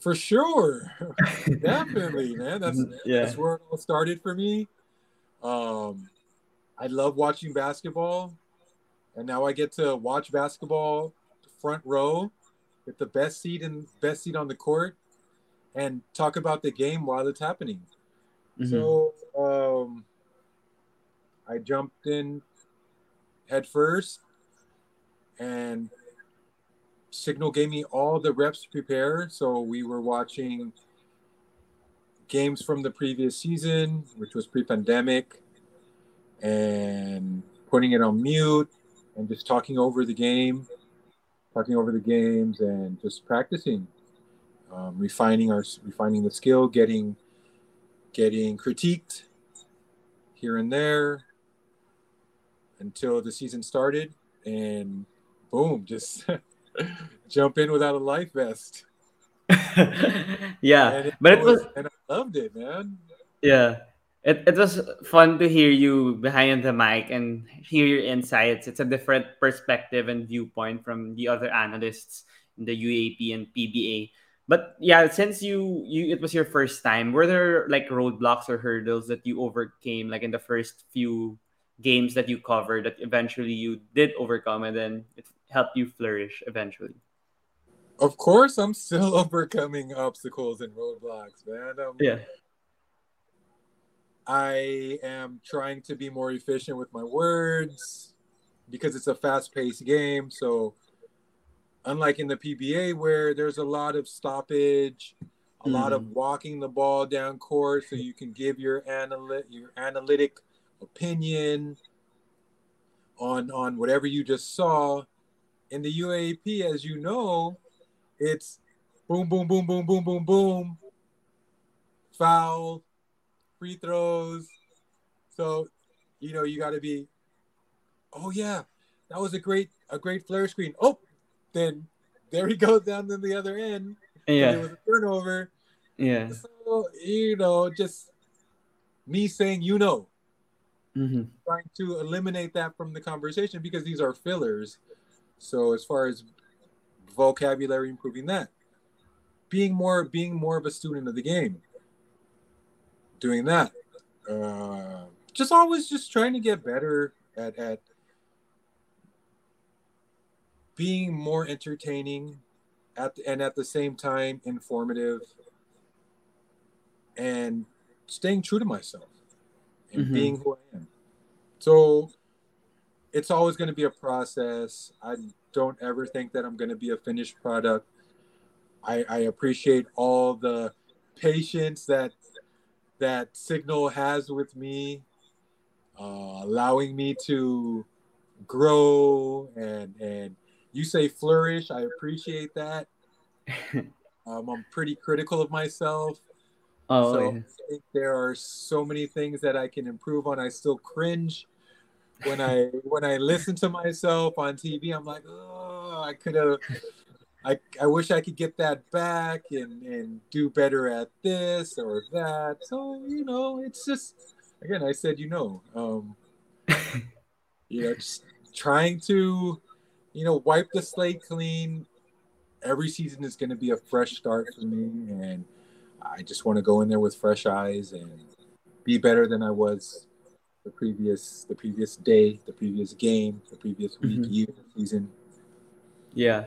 for sure. Definitely man. That's yeah. that's where it all started for me. Um, I love watching basketball, and now I get to watch basketball front row with the best seat and best seat on the court, and talk about the game while it's happening. Mm-hmm. So um, I jumped in head first, and Cignal gave me all the reps to prepare. So we were watching games from the previous season, which was pre-pandemic, and putting it on mute and just talking over the game, talking over the games, and just practicing, um, refining our refining the skill, getting getting critiqued here and there until the season started, and boom, just jump in without a life vest. yeah, it but it was, was, and I loved it, man. Yeah, it, it was fun to hear you behind the mic and hear your insights. It's a different perspective and viewpoint from the other analysts in the UAAP and PBA. But yeah, since you you it was your first time, were there like roadblocks or hurdles that you overcame like in the first few games that you covered that eventually you did overcome and then it helped you flourish eventually? Of course, I'm still overcoming obstacles and roadblocks, man. Um, yeah. I am trying to be more efficient with my words because it's a fast paced game. So unlike in the PBA where there's a lot of stoppage, a mm. lot of hmm. walking the ball down court so you can give your analytic your analytic opinion on on whatever you just saw. In the UAAP, as you know, it's boom, boom, boom, boom, boom, boom, boom, foul, free throws. So, you know, you got to be, oh yeah, that was a great a great flare screen. Oh, then there he goes down to the other end. Yeah. It was a turnover. Yeah. So, you know, just me saying, you know, mm-hmm. trying to eliminate that from the conversation because these are fillers. So as far as vocabulary, improving that, being more, being more of a student of the game, doing that, uh, just always just trying to get better at at being more entertaining at the, and at the same time informative and staying true to myself and mm-hmm. being who I am. So it's always going to be a process. I don't ever think that I'm going to be a finished product. I, I appreciate all the patience that that Cignal has with me, uh, allowing me to grow and and you say flourish. I appreciate that. um, I'm pretty critical of myself. Oh, so yeah. I think there are so many things that I can improve on. I still cringe when I when I listen to myself on TV. I'm like, oh, I could have. I, I wish I could get that back and, and do better at this or that. So, you know, it's just, again, I said, you know, um, you know, just trying to you know, wipe the slate clean. Every season is going to be a fresh start for me, and I just want to go in there with fresh eyes and be better than I was the previous the previous day, the previous game, the previous week, mm-hmm. year, season. Yeah.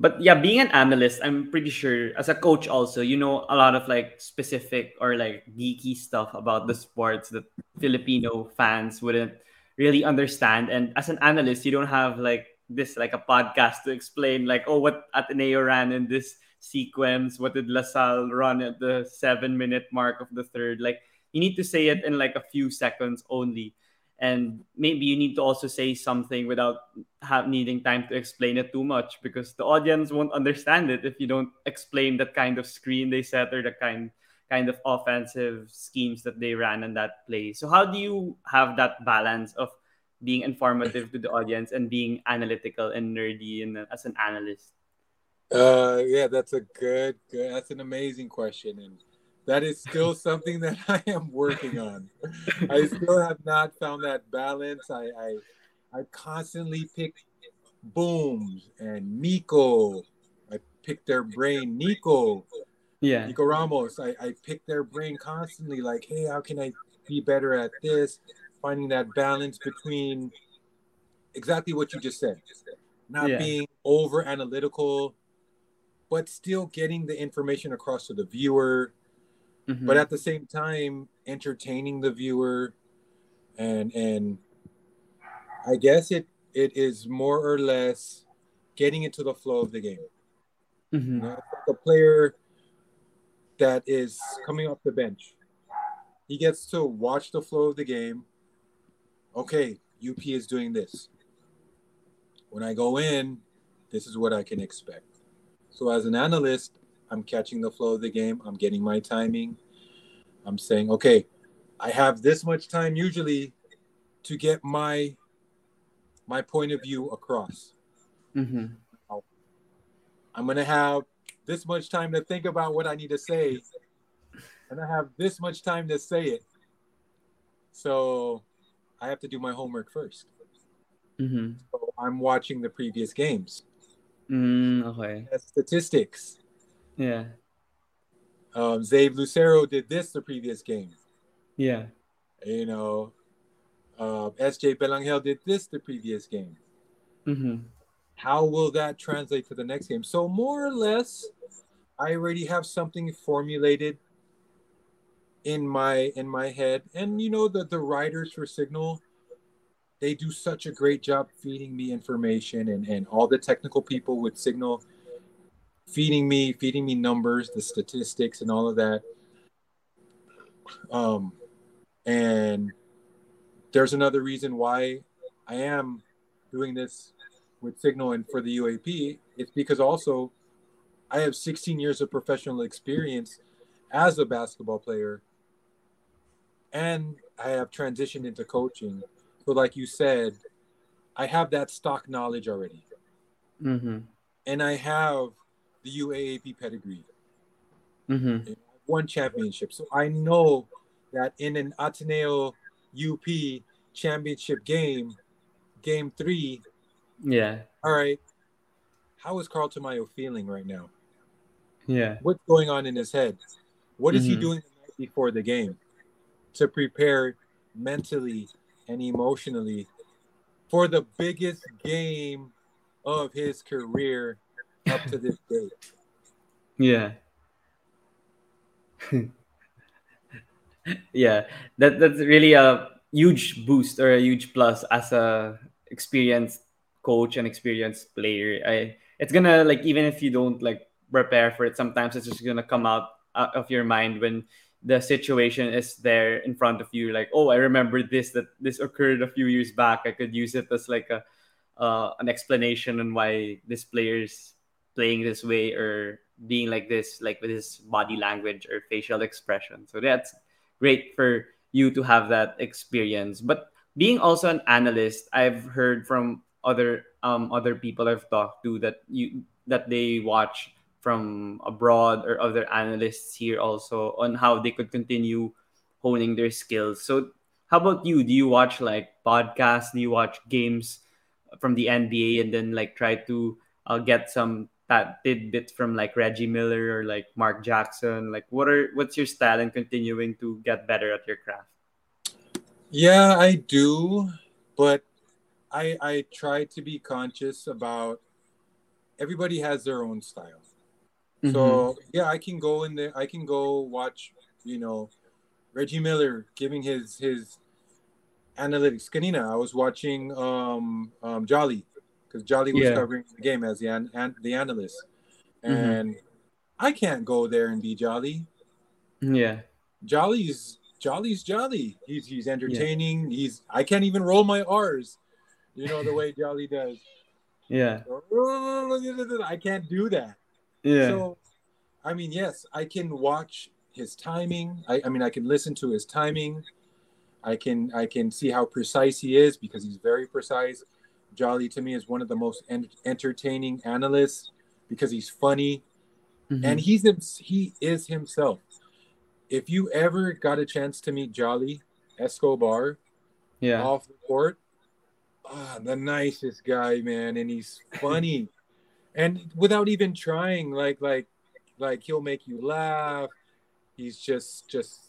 But yeah, being an analyst, I'm pretty sure as a coach also, you know a lot of like specific or like geeky stuff about the sports that Filipino fans wouldn't really understand. And as an analyst, you don't have like this like a podcast to explain like oh what Ateneo ran in this sequence what did LaSalle run at the seven minute mark of the third like you need to say it in like a few seconds only and maybe you need to also say something without have, needing time to explain it too much because the audience won't understand it if you don't explain that kind of screen they set or the kind kind of offensive schemes that they ran in that play so how do you have that balance of being informative to the audience and being analytical and nerdy and as an analyst? Uh, yeah, that's a good, good. That's an amazing question, and that is still something that I am working on. I still have not found that balance. I, I, I constantly pick booms and Nico. I pick their brain. Nico, yeah, Nico Ramos. I, I pick their brain constantly. Like, hey, how can I be better at this? finding that balance between exactly what you just said, not Yeah. being over analytical, but still getting the information across to the viewer, Mhm. but at the same time entertaining the viewer, and and I guess it it is more or less getting into the flow of the game. You Mhm. know, a player that is coming off the bench. He gets to watch the flow of the game. Okay, UP is doing this. When I go in, this is what I can expect. So as an analyst, I'm catching the flow of the game. I'm getting my timing. I'm saying, okay, I have this much time usually to get my my point of view across. Mm-hmm. I'm gonna have this much time to think about what I need to say, and I have this much time to say it. So I have to do my homework first. mm-hmm. So I'm watching the previous games, Mm, okay. That's statistics. Yeah. Um, Zav Lucero did this the previous game. Yeah. You know, uh, SJ Belangel did this the previous game. Mhm. How will that translate to the next game? So more or less, I already have something formulated in my in my head. And you know the the writers for Cignal, they do such a great job feeding me information and and all the technical people with Cignal feeding me feeding me numbers, the statistics and all of that. Um and there's another reason why I am doing this with Cignal and for the UAAP. It's because also I have 16 years of professional experience as a basketball player, and I have transitioned into coaching. So, like you said, I have that stock knowledge already, Mhm. and I have the UAAP pedigree. Mhm. one championship. So I know that in an Ateneo UP championship game, game three, Yeah. all right, how is Carl Tamayo feeling right now? Yeah. What's going on in his head? What is he Mhm. doing before the game to prepare mentally and emotionally for the biggest game of his career up to this date? Yeah. yeah. That that's really a huge boost or a huge plus as a experienced coach and experienced player. I it's gonna like even if you don't like prepare for it, sometimes it's just gonna come out, out of your mind when the situation is there in front of you. Like, oh, I remember this that this occurred a few years back. I could use it as like a uh, an explanation on why this player's playing this way or being like this, like with his body language or facial expression. So that's great for you to have that experience. But being also an analyst, I've heard from other um other people I've talked to that you that they watch from abroad or other analysts here also on how they could continue honing their skills. So how about you? Do you watch like podcasts? Do you watch games from the NBA and then like try to uh, get some that tidbits from like Reggie Miller or like Mark Jackson? Like what are what's your style in continuing to get better at your craft? Yeah, I do, but I I try to be conscious about everybody has their own style. Mm-hmm. So yeah, I can go in there. I can go watch, you know, Reggie Miller giving his his analytics. Kanina, I was watching um, um Jolly because Jolly was Yeah. covering the game as the an, an, the analyst, Mhm. and I can't go there and be Jolly. yeah, Jolly's Jolly's Jolly. He's he's entertaining. He's I can't even roll my R's, you know the way Jolly does. yeah, I can't do that. yeah, So, I mean, yes, I can watch his timing. I, I mean, I can listen to his timing. I can I can see how precise he is because he's very precise. Jolly to me is one of the most en- entertaining analysts because he's funny Mhm. and he's he is himself. If you ever got a chance to meet Jolly Escobar yeah, off the court, ah, the nicest guy, man, and he's funny, and without even trying, like like like he'll make you laugh. He's just just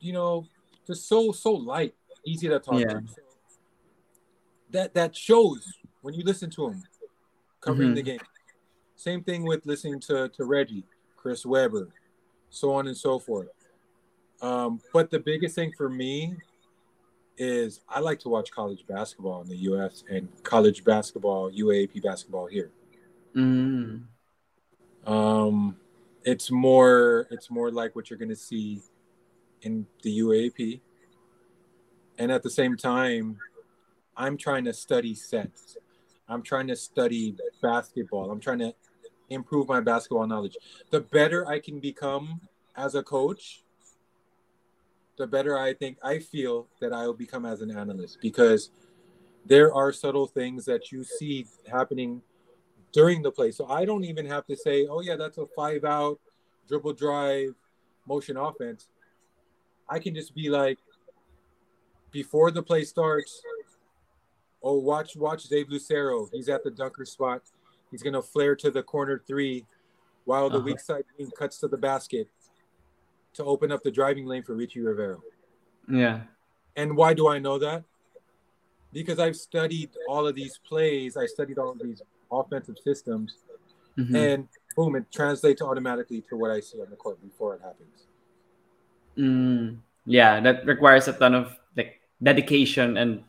you know just so so light. easy to talk Yeah. to. That that shows when you listen to him covering Mhm. the game. Same thing with listening to to Reggie, Chris Webber, so on and so forth. Um, but the biggest thing for me is I like to watch college basketball in the U.S. and college basketball, UAAP basketball here. Mm. Um, it's more it's more like what you're going to see in the UAAP, and at the same time, I'm trying to study sets. I'm trying to study basketball. I'm trying to improve my basketball knowledge. The better I can become as a coach, the better I think I feel that I will become as an analyst because there are subtle things that you see happening during the play. So I don't even have to say, oh, yeah, that's a five out, dribble drive, motion offense. I can just be like, before the play starts, oh, watch, watch Dave Lucero. He's at the dunker spot. He's going to flare to the corner three while the Uh-huh. weak side wing cuts to the basket to open up the driving lane for Ricci Rivero. Yeah. And why do I know that? Because I've studied all of these plays, I studied all of these offensive systems, Mhm. and boom, it translates automatically to what I see on the court before it happens. Mm, yeah, that requires a ton of like dedication and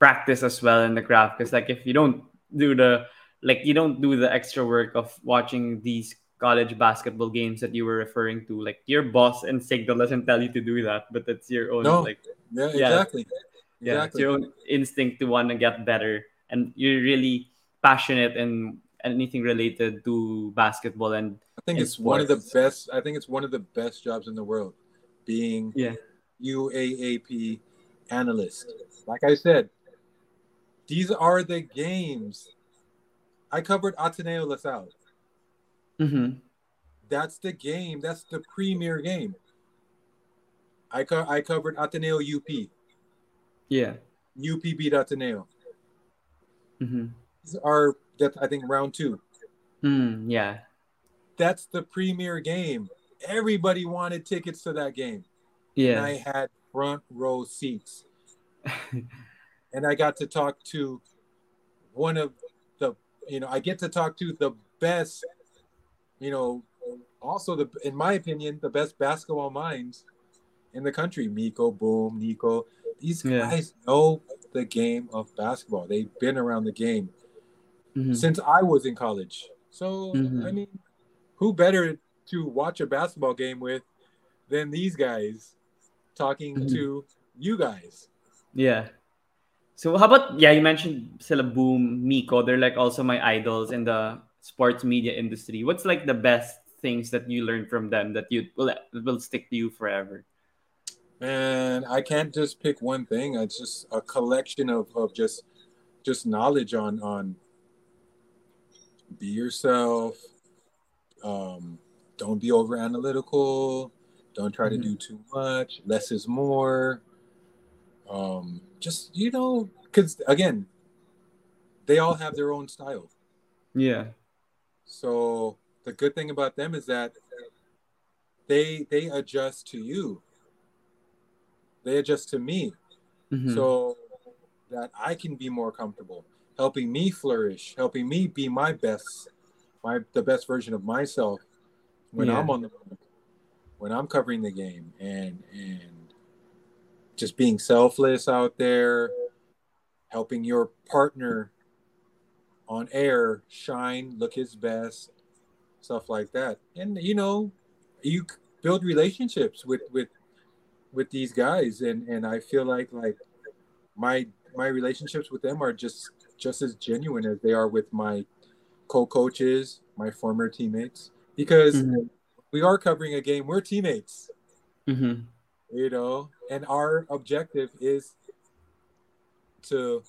practice as well in the craft. Because like if you don't do the like you don't do the extra work of watching these college basketball games that you were referring to, like your boss and Cignal doesn't tell you to do that, but it's your own No. like Yeah, Yeah. exactly. yeah, it's your own instinct to want to get better, and you're really passionate in anything related to basketball and I think in it's one of the best. I think it's one of the best jobs in the world, being yeah, UAAP analyst. Like I said, these are the games. I covered Ateneo LaSalle. hmm That's the game. That's the premier game. I co- I covered Ateneo UP. yeah, UP beat Ateneo. hmm These are that I think round two. mm, yeah, That's the premier game. Everybody wanted tickets to that game. yeah. and I had front row seats. and I got to talk to one of the, you know, I get to talk to the best, you know, also the, in my opinion, the best basketball minds in the country. Miko, Boom, Nico. These Yeah. guys know the game of basketball. They've been around the game Mhm. since I was in college. So Mhm. I mean, who better to watch a basketball game with than these guys talking Mhm. to you guys? Yeah. So how about yeah, you mentioned sila Boom, Miko, they're like also my idols in the sports media industry. What's like the best things that you learned from them that you will will stick to you forever? And I can't just pick one thing. It's just a collection of, of just just knowledge on on be yourself. Um, don't be over analytical. Don't try Mhm. to do too much. Less is more. Um, just you know, because again, they all have their own style. Yeah. So the good thing about them is that they they adjust to you. They adjust to me. Mhm. So that I can be more comfortable, helping me flourish, helping me be my best, my the best version of myself when Yeah. I'm on the when I'm covering the game and and just being selfless out there, helping your partner on air shine, look his best, stuff like that. And you know, you build relationships with with with these guys and and I feel like like my my relationships with them are just just as genuine as they are with my co-coaches, my former teammates because Mhm. we are covering a game, we're teammates, Mhm. You know, and our objective is to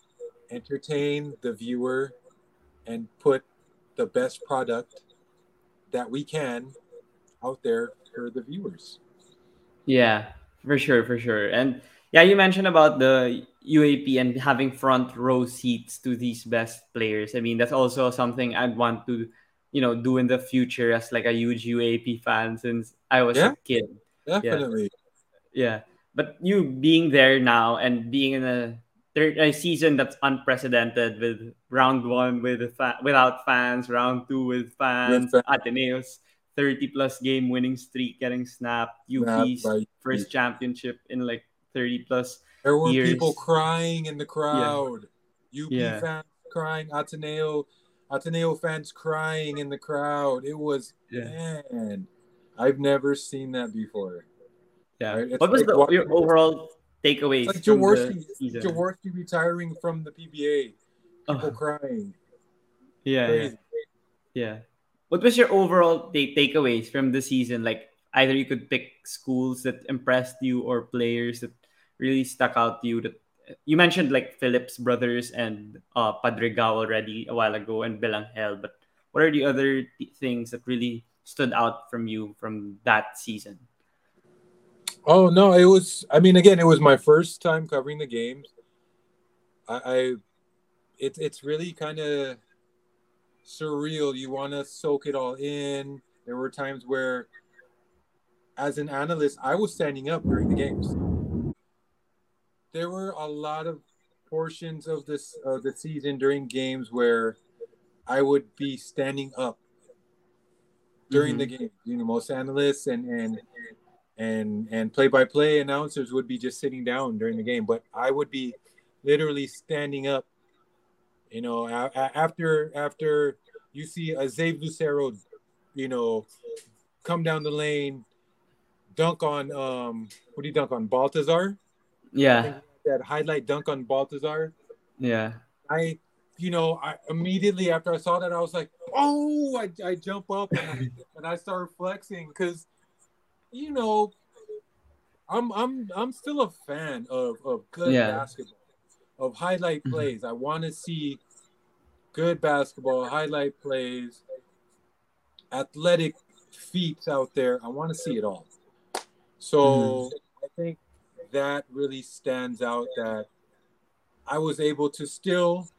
entertain the viewer and put the best product that we can out there for the viewers. Yeah, for sure, for sure. And yeah, you mentioned about the UAAP and having front row seats to these best players. I mean, that's also something I'd want to, you know, do in the future as like a huge UAAP fan since I was Yeah. a kid. Definitely. Yeah. But you being there now and being in a third a season that's unprecedented with round one with fa- without fans, round two with fans, with Ateneo's 30 plus game winning streak getting snapped, UP's right. first championship in like 30 plus. There were years. people crying in the crowd. Yeah. UP yeah. fans crying, Ateneo Ateneo fans crying in the crowd. It was yeah. man, I've never seen that before. Yeah. Right? What was like the, your overall takeaways? Like Jaworski, Jaworski retiring from the PBA. People uh, crying. Yeah, yeah. Yeah. What was your overall take- takeaways from the season? Like either you could pick schools that impressed you or players that really stuck out to you that you mentioned like Phillips brothers and uh, Padrigao already a while ago and Belangel, but what are the other th- things that really stood out from you from that season? Oh no, it was. I mean, again, it was my first time covering the games. I, I it, it's really kind of surreal. You want to soak it all in. There were times where, as an analyst, I was standing up during the games. There were a lot of portions of this of the season during games where I would be standing up during mm-hmm. the game. You know, most analysts and and and and play-by-play announcers would be just sitting down during the game, but I would be literally standing up. You know, a- a- after after you see a Zav Lucero, you know, come down the lane, dunk on um, what do you dunk on Baltazar? Yeah, that highlight dunk on Baltazar. Yeah, I you know, I immediately after I saw that, I was like, oh, I, I jump up and I, and I start flexing because, you know, I'm I'm I'm still a fan of of good yeah. basketball, of highlight mm-hmm. plays. I want to see good basketball, highlight plays, athletic feats out there. I want to see it all. So mm-hmm. I think that really stands out that I was able to still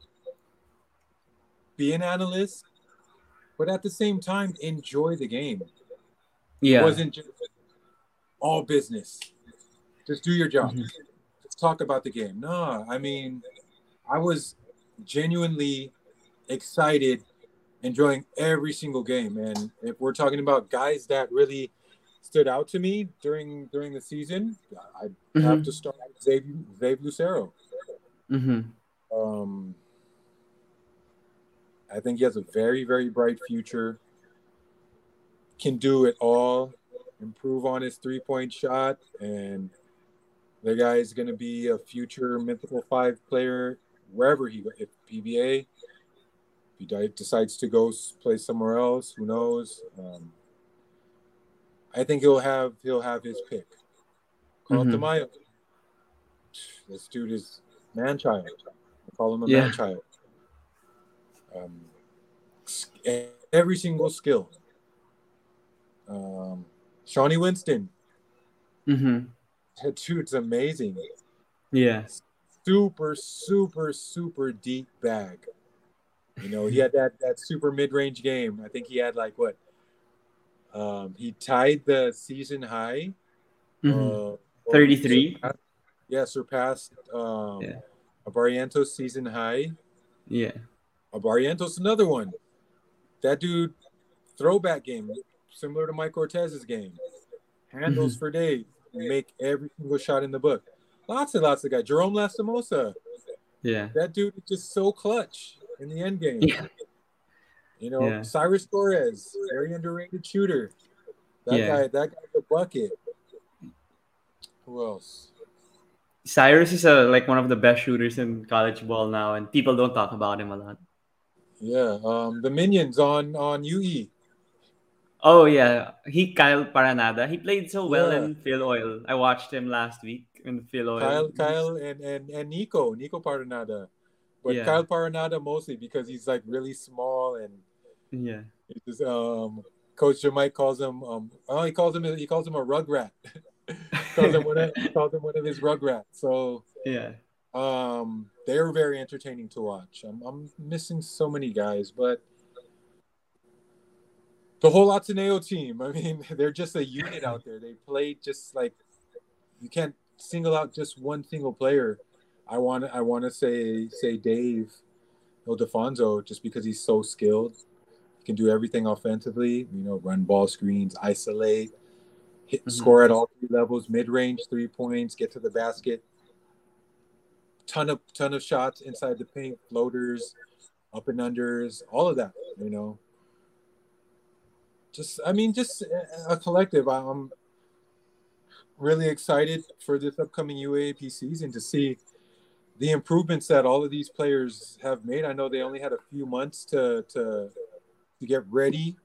be an analyst, but at the same time enjoy the game. Yeah, it wasn't just all business. Just do your job. Mm-hmm. Just talk about the game. No, I mean, I was genuinely excited, enjoying every single game. And if we're talking about guys that really stood out to me during during the season, I mm-hmm. have to start with Zavier, Zavier Lucero. Mm-hmm. Um, I think he has a very, very bright future. Can do it all, improve on his three point shot, and the guy is going to be a future mythical five player wherever he if PBA. If he decides to go play somewhere else, who knows? Um, I think he'll have he'll have his pick. Carl mm-hmm. Tamayo. This dude is man child. I call him a yeah. man child um, every single skill. Um, Schonny Winston. Mm-hmm. That dude's amazing. Yeah. Super, super, super deep bag. You know, he had that that super mid range game. I think he had like what? Um, he tied the season high. Mm-hmm. Uh, 33. Surpassed, yeah, surpassed um, yeah. Abarrientos season high. Yeah. Barrientos, another one. That dude, throwback game, similar to Mike Cortez's game. Handles mm-hmm. for days, make every single shot in the book. Lots and lots of guys. Jerome Lastimosa. Yeah. That dude is just so clutch in the end game. Yeah. You know, yeah. Cyrus Torres, very underrated shooter. That yeah. guy, that guy's a bucket. Who else? Cyrus is a, like one of the best shooters in college ball now, and people don't talk about him a lot. Yeah, um, the minions on on UE. Oh yeah, he Kyle Paranada. He played so well yeah. in Filoil. I watched him last week in Filoil. Kyle, Kyle, and and and Nico, Nico Paranada. But yeah. Kyle Paranada mostly because he's like really small and yeah. He's um, Coach Mike calls him um, oh he calls him he calls him a rugrat. calls him one of, he calls him one of his rugrats. So yeah. Um, they're very entertaining to watch. I'm, I'm missing so many guys, but the whole Ateneo team, I mean, they're just a unit out there. They play just like you can't single out just one single player, I want I want to say say Dave Ildefonso just because he's so skilled. He can do everything offensively. You know, run ball screens, isolate, hit, mm-hmm. score at all three levels, mid range, three points, get to the basket. Ton of ton of shots inside the paint, floaters, up and unders, all of that. You know, just I mean, just a collective. I'm really excited for this upcoming UAAP season to see the improvements that all of these players have made. I know they only had a few months to to to get ready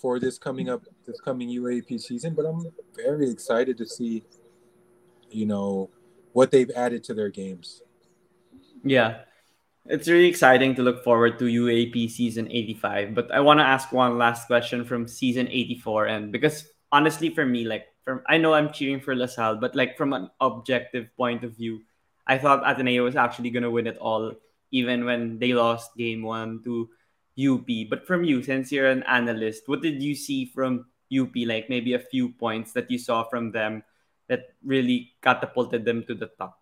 for this coming up this coming UAAP season, but I'm very excited to see you know what they've added to their games. Yeah. It's really exciting to look forward to UAAP season 85, but I want to ask one last question from season 84 and because honestly for me like from I know I'm cheering for LaSalle, but like from an objective point of view, I thought Ateneo was actually gonna win it all, even when they lost game one to UP. But from you, since you're an analyst, what did you see from UP? Like maybe a few points that you saw from them that really catapulted them to the top.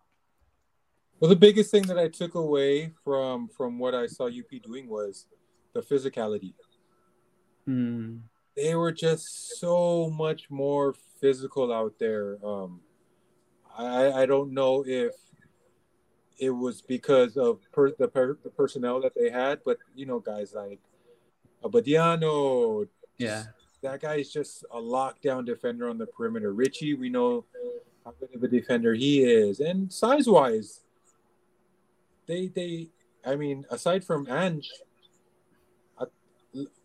Well, the biggest thing that I took away from from what I saw UP doing was the physicality. Hmm. They were just so much more physical out there. Um, I I don't know if it was because of per, the, per, the personnel that they had, but you know, guys like Abadiano, yeah, that guy is just a lockdown defender on the perimeter. Ricci, we know how good of a defender he is, and size wise, they they, I mean, aside from Ange,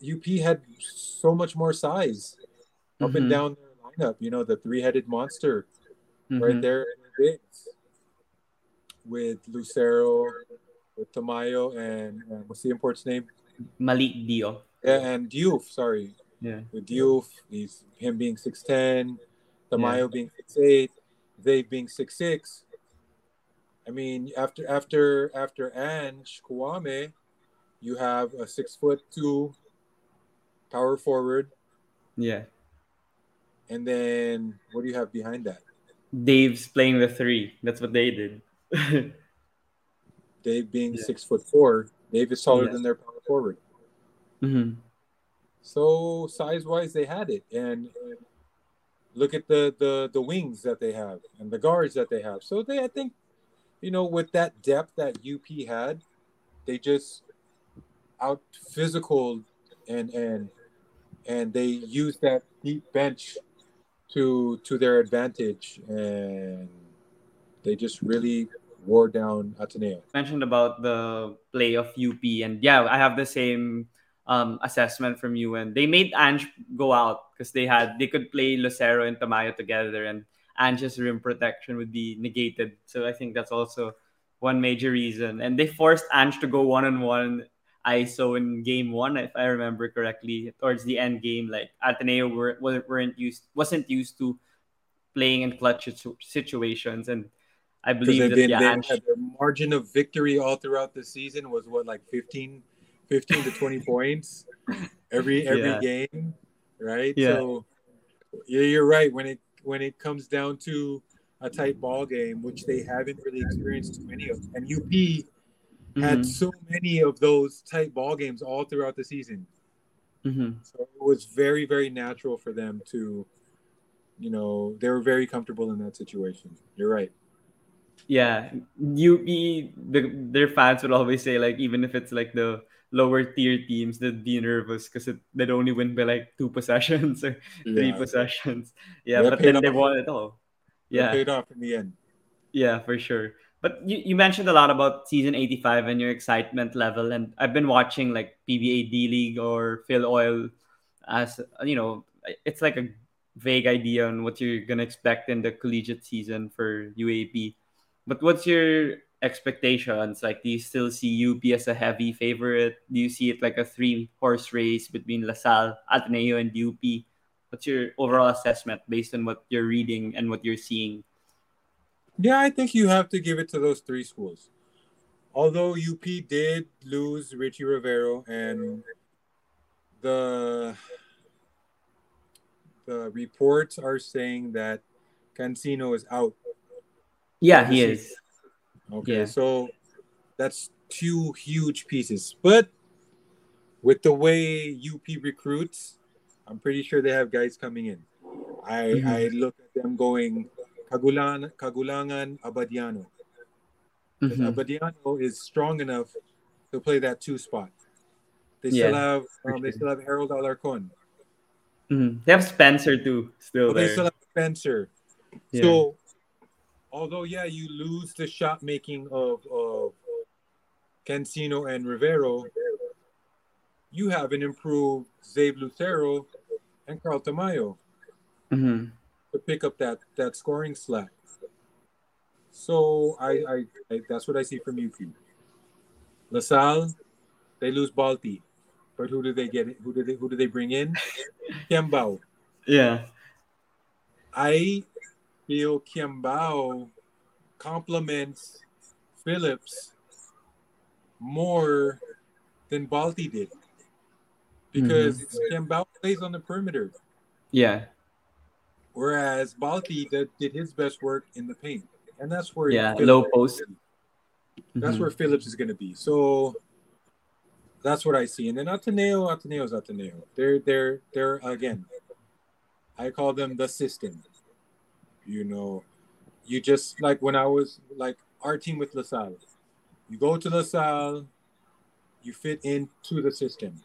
UP had so much more size up mm-hmm. and down their lineup. You know, the three headed monster mm-hmm. right there in the with Lucero, with Tamayo, and uh, what's the import's name? Malick Diouf. Yeah, and Diouf, sorry. Yeah. With Diouf, he's him being 6'10, Tamayo yeah. being 6'8, they being 6'6. I mean, after after after Ange Kouame, you have a six foot two power forward. Yeah. And then what do you have behind that? Dave's playing the three. That's what they did. Dave being yeah. six foot four, Dave is taller yeah. than their power forward. Mm-hmm. So size wise, they had it, and look at the the the wings that they have and the guards that they have. So they, I think, you know, with that depth that UP had, they just out physical and and and they used that deep bench to to their advantage and they just really wore down Ateneo. Mentioned about the play of UP, and yeah, I have the same um, assessment from you. And they made Ange go out because they had they could play Lucero and Tamayo together, and Ange's rim protection would be negated. So I think that's also one major reason. And they forced Ange to go one on one ISO in game one, if I remember correctly, towards the end game. Like Ateneo were, weren't used wasn't used to playing in clutch situations, and I believe that been, yeah, Ange, the margin of victory all throughout the season was what like 15, 15 to twenty points every every yeah. game, right? Yeah. So yeah, you're right when it when it comes down to a tight ball game, which they haven't really experienced too many of, and UP mm-hmm. had so many of those tight ball games all throughout the season. Mm-hmm. So it was very, very natural for them to, you know, they were very comfortable in that situation. You're right. Yeah, UP, the, their fans would always say like even if it's like the lower tier teams, that'd be nervous because they'd only win by like two possessions or yeah. three possessions. Yeah, but then they won it all. Yeah, paid off in the end. Yeah, for sure. But you, you mentioned a lot about season 85 and your excitement level. And I've been watching like PBA D League or Filoil as, you know, it's like a vague idea on what you're going to expect in the collegiate season for UAAP. But what's your expectations? Like, do you still see UP as a heavy favorite? Do you see it like a three horse race between LaSalle, Ateneo, and UP? What's your overall assessment based on what you're reading and what you're seeing? Yeah, I think you have to give it to those three schools. Although UP did lose Ricci Rivero and the the reports are saying that Cansino is out. Yeah, he is. Okay, Yeah. so that's two huge pieces. But with the way UP recruits, I'm pretty sure they have guys coming in. I Mhm. I look at them going Kagulan, Cagulangan, Abadiano. Mhm. Abadiano is strong enough to play that two spot. They Yeah, still have um, they still have Harold Alarcon. Mhm. They have Spencer too, still But they still have Spencer. Yeah. So, although yeah, you lose the shot making of of Cansino and Rivero, you have an improved Zav Lucero and Carl Tamayo Mhm. to pick up that that scoring slack. So I, I, I that's what I see from UP. LaSalle, they lose Balti, but who do they get? Who do they who do they bring in? Quiambao. Yeah. I feel Quiambao complements Phillips more than Balti did. Because Quiambao plays on the perimeter, Yeah. whereas Balti did, did his best work in the paint. And that's where Yeah, Phillips- low post. That's Mhm. where Phillips is gonna be. So that's what I see. And then Ateneo, Ateneo's Ateneo. They're they're they're again. I call them the system. You know, you just like when I was like our team with LaSalle. You go to LaSalle, you fit into the system.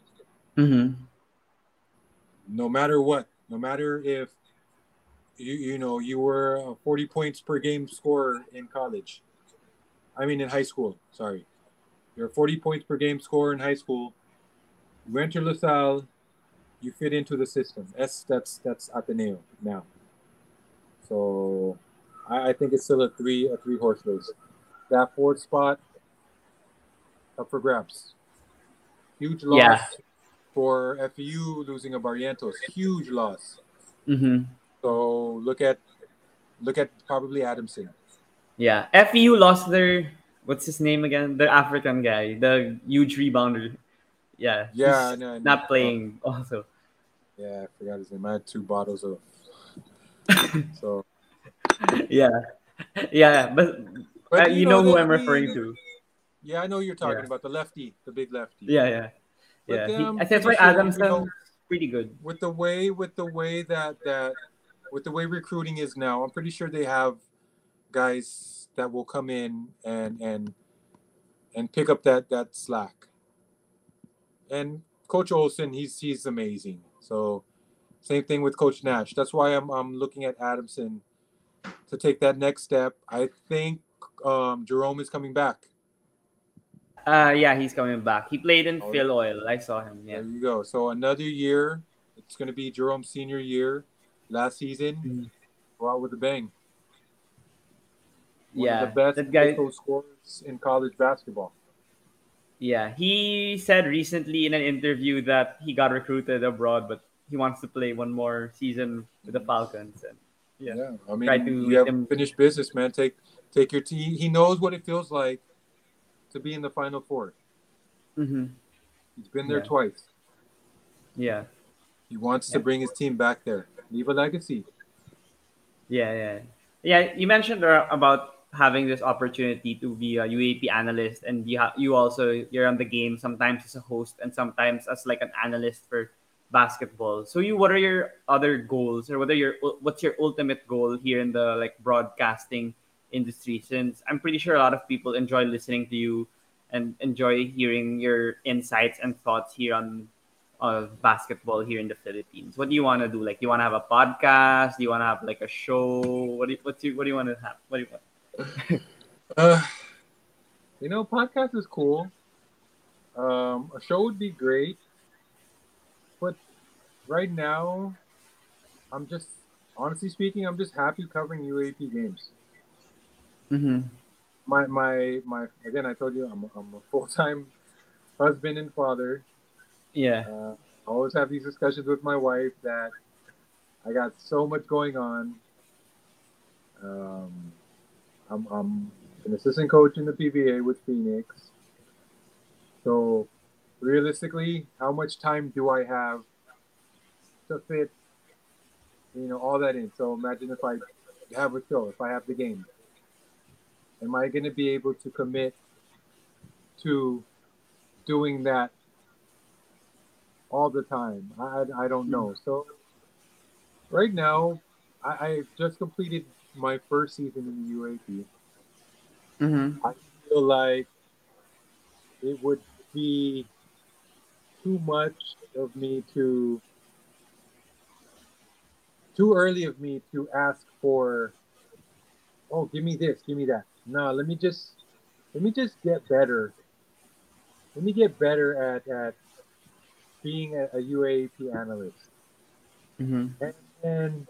Mhm. No matter what, no matter if you you know you were a 40 points per game scorer in college. I mean in high school, sorry. You're a 40 points per game scorer in high school. You enter LaSalle, you fit into the system. That's that's that's Ateneo now. So I, I think it's still a three a three horse race. That fourth spot up for grabs. Huge loss Yeah. for FEU losing Abarrientos. Huge loss. Mhm. So look at look at probably Adamson. Yeah. FEU lost their what's his name again? The African guy, the huge rebounder. Yeah. Yeah, no, no. not playing also. Yeah, I forgot his name. I had two bottles of. So, Yeah. Yeah, but, but uh, you know, who I'm referring to. Yeah, I know you're talking Yeah. about the lefty, the big lefty. Yeah, yeah. But Yeah. then He, I'm think that's pretty why sure, Adam's you know, pretty good. with the way with the way that that with the way recruiting is now, I'm pretty sure they have guys that will come in and and and pick up that that slack. And Coach Olsen, he's he's amazing. So same thing with Coach Nash. That's why I'm I'm looking at Adamson to take that next step. I think um, Jerome is coming back. Uh yeah, he's coming back. He played in Oh, Filoil. I saw him. Yeah. There you go. So another year. It's going to be Jerome's senior year. Last season, Mhm. go out with a bang. One Yeah. of the best that guy high school scorers in college basketball. Yeah, he said recently in an interview that he got recruited abroad, but he wants to play one more season with the Falcons. And yeah, I mean, Try to you have them- finished business, man. Take take your team. He knows what it feels like to be in the Final Four. hmm He's been there Yeah. twice. yeah, He wants to bring his team back there, leave a legacy. yeah, yeah, yeah. You mentioned uh, about having this opportunity to be a UAAP analyst, and you ha- you also you're on the game sometimes as a host and sometimes as like an analyst for basketball. So you, what are your other goals, or what are your what's your ultimate goal here in the like broadcasting industry? Since I'm pretty sure a lot of people enjoy listening to you and enjoy hearing your insights and thoughts here on of basketball here in the Philippines. What do you want to do? Like, do you want to have a podcast? Do you want to have like a show? What do you, what's you, what do you want to have? What do you want? Uh, you know, podcast is cool. Um, a show would be great, right now, I'm just honestly speaking, I'm just happy covering UAAP games. Mm-hmm. My my my again, I told you I'm a, I'm a full time husband and father. Yeah. Uh, I always have these discussions with my wife that I got so much going on. Um, I'm, I'm an assistant coach in the PBA with Phoenix. So, realistically, how much time do I have to fit, you know, all that in? So imagine if I have a show, if I have the game, am I going to be able to commit to doing that all the time? I, I don't know. So right now, I, I just completed my first season in the UAAP. Mm-hmm. I feel like it would be too much of me to too early of me to ask for oh give me this give me that. No let me just let me just get better. Let me get better at at being a, a uaap analyst. Mm-hmm. and, and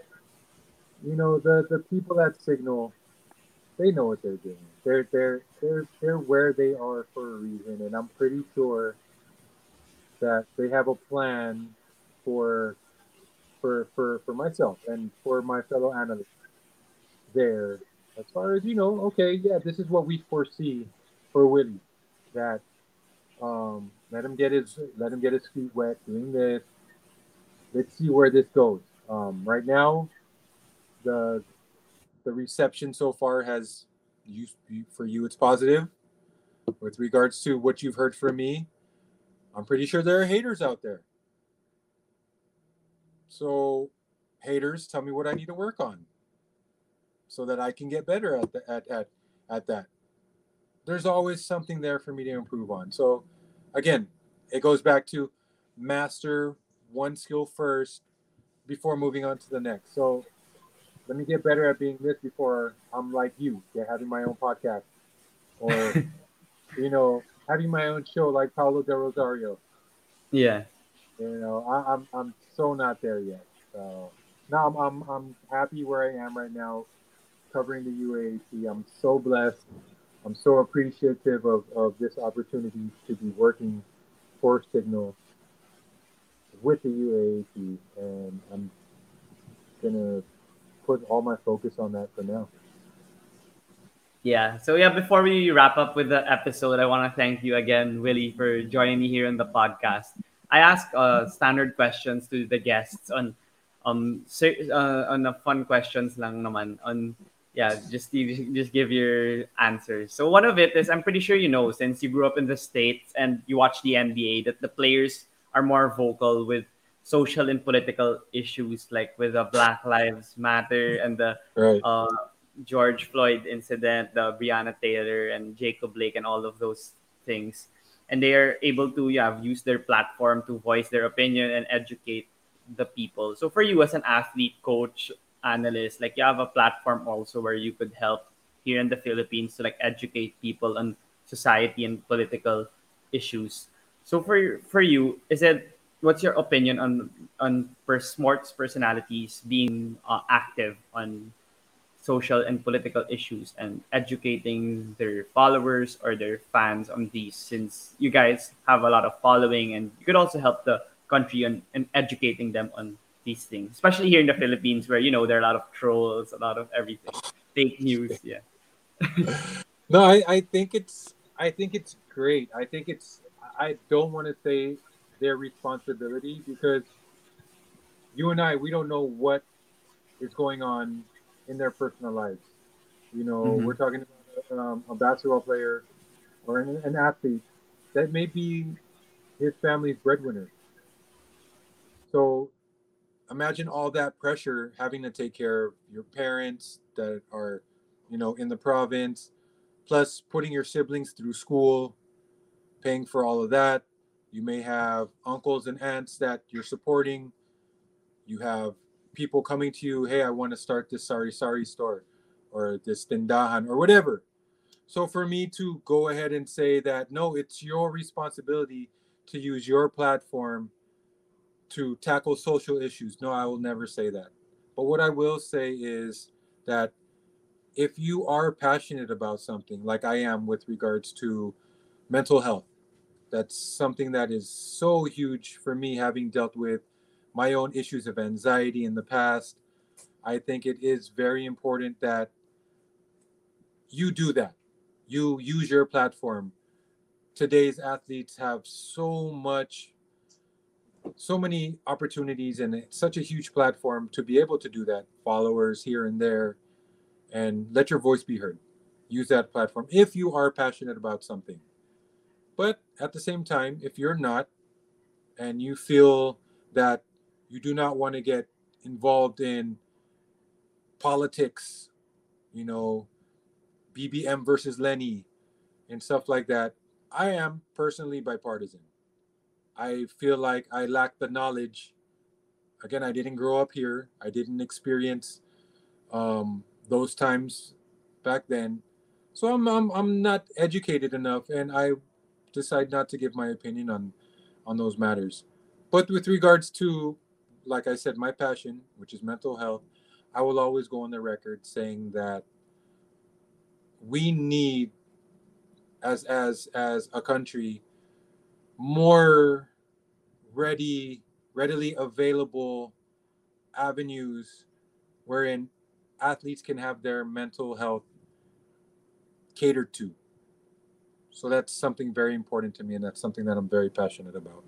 you know the the people at Cignal they know what they're doing. They're they're they're they're where they are for a reason. And i'm pretty sure that they have a plan for for for for myself and for my fellow analysts there. As far as you know okay yeah this is what we foresee for Willy that um let him get his let him get his feet wet doing this. Let's see where this goes. Um right now the the reception so far has you for you it's positive. With regards to what you've heard from me i'm pretty sure there are haters out there so haters tell me what i need to work on so that i can get better at the, at, at at that there's always something there for me to improve on so again it goes back to master one skill first before moving on to the next so let me get better at being this before I'm like you, yeah, having my own podcast, or you know, having my own show like Paolo del Rosario. Yeah. You know, I, I'm I'm so not there yet. So now I'm, I'm I'm happy where I am right now, covering the UAAP. I'm so blessed. I'm so appreciative of, of this opportunity to be working for Cignal with the UAAP, and I'm gonna put all my focus on that for now. Yeah. So yeah, before we wrap up with the episode, I want to thank you again, Willy, for joining me here in the podcast. I ask uh, standard questions to the guests on um uh, on the fun questions lang naman on yeah just just give your answers. So one of it is I'm pretty sure you know since you grew up in the states and you watch the NBA that the players are more vocal with social and political issues like with the Black Lives Matter and the Right. uh, George Floyd incident, the Breonna Taylor and Jacob Blake, and all of those things. And they are able to yeah, use their platform to voice their opinion and educate the people. So for you as an athlete, coach, analyst, like you have a platform also where you could help here in the Philippines to like educate people on society and political issues. So for for you, is it what's your opinion on on per sports personalities being uh, active on social and political issues and educating their followers or their fans on these since you guys have a lot of following and you could also help the country on and educating them on these things especially here in the philippines where you know there are a lot of trolls a lot of everything fake news yeah No, I, I think it's I think it's great. I think it's I don't want to say their responsibility because you and I we don't know what is going on in their personal lives. You know, Mhm. we're talking about um, a basketball player or an, an athlete that may be his family's breadwinner. So imagine all that pressure having to take care of your parents that are, you know, in the province, plus putting your siblings through school, paying for all of that. You may have uncles and aunts that you're supporting. You have people coming to you, hey, I want to start this sorry sorry store or this tindahan or whatever. So for me to go ahead and say that no, it's your responsibility to use your platform to tackle social issues. No, I will never say that. But what I will say is that if you are passionate about something like I am with regards to mental health, that's something that is so huge for me having dealt with my own issues of anxiety in the past. I think it is very important that you do that. You use your platform. Today's athletes have so much so many opportunities and it's such a huge platform to be able to do that followers here and there and let your voice be heard. Use that platform if you are passionate about something. But at the same time, if you're not, and you feel that you do not want to get involved in politics, you know, BBM versus Leni and stuff like that, I am personally bipartisan. I feel like I lack the knowledge. Again, I didn't grow up here. I didn't experience um, those times back then. So I'm, I'm I'm not educated enough, and I decide not to give my opinion on on those matters. But with regards to, like I said, my passion, which is mental health, I will always go on the record saying that we need, as as as a country, more ready, readily available avenues wherein athletes can have their mental health catered to. So that's something very important to me, and that's something that I'm very passionate about.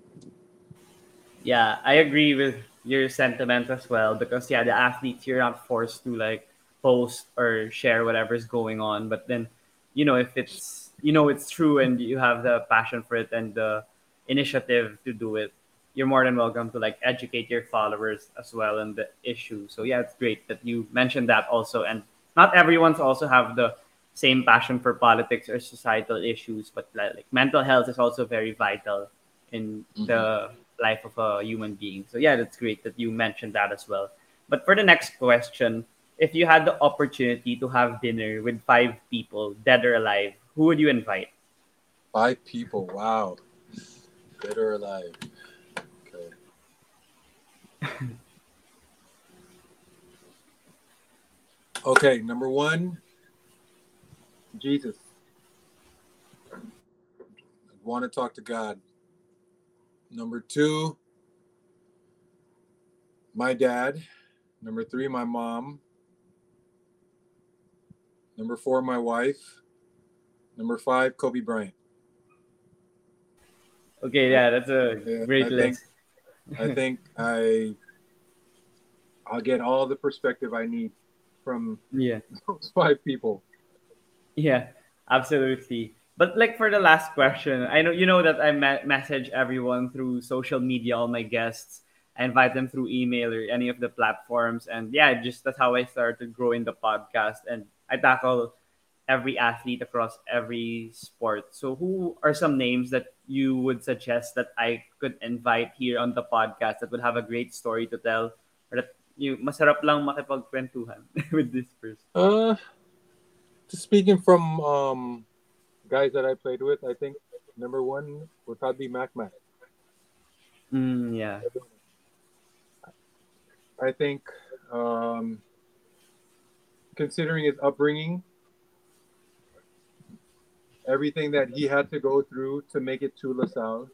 Yeah, I agree with your sentiment as well because yeah, the athletes you're not forced to like post or share whatever's going on, but then you know if it's you know it's true and you have the passion for it and the initiative to do it, you're more than welcome to like educate your followers as well on the issue. So yeah, it's great that you mentioned that also. And not everyone's also have the same passion for politics or societal issues, but like, mental health is also very vital in mm-hmm. Life of a human being. So yeah, that's great that you mentioned that as well. But for the next question, if you had the opportunity to have dinner with five people, dead or alive, who would you invite? Five people. Wow. Dead or alive. okay, number one, Jesus. I want to talk to God. Number two, my dad. Number three, my mom. Number four, my wife. Number five, Kobe Bryant. Okay, yeah, that's a yeah, great I list. Think, I think I I'll get all the perspective I need from yeah those five people. Yeah, absolutely. But like for the last question, I know you know that I me- message everyone through social media, all my guests. I invite them through email or any of the platforms, and yeah, just that's how I started growing the podcast. And I tackle every athlete across every sport. So, who are some names that you would suggest that I could invite here on the podcast that would have a great story to tell or that you masarap lang makipagkwentuhan with this person? Uh, just speaking from um, guys that I played with, I think number one would probably be Mac Mac. Mm, yeah. I think um, considering his upbringing, everything that he had to go through to make it to LaSalle.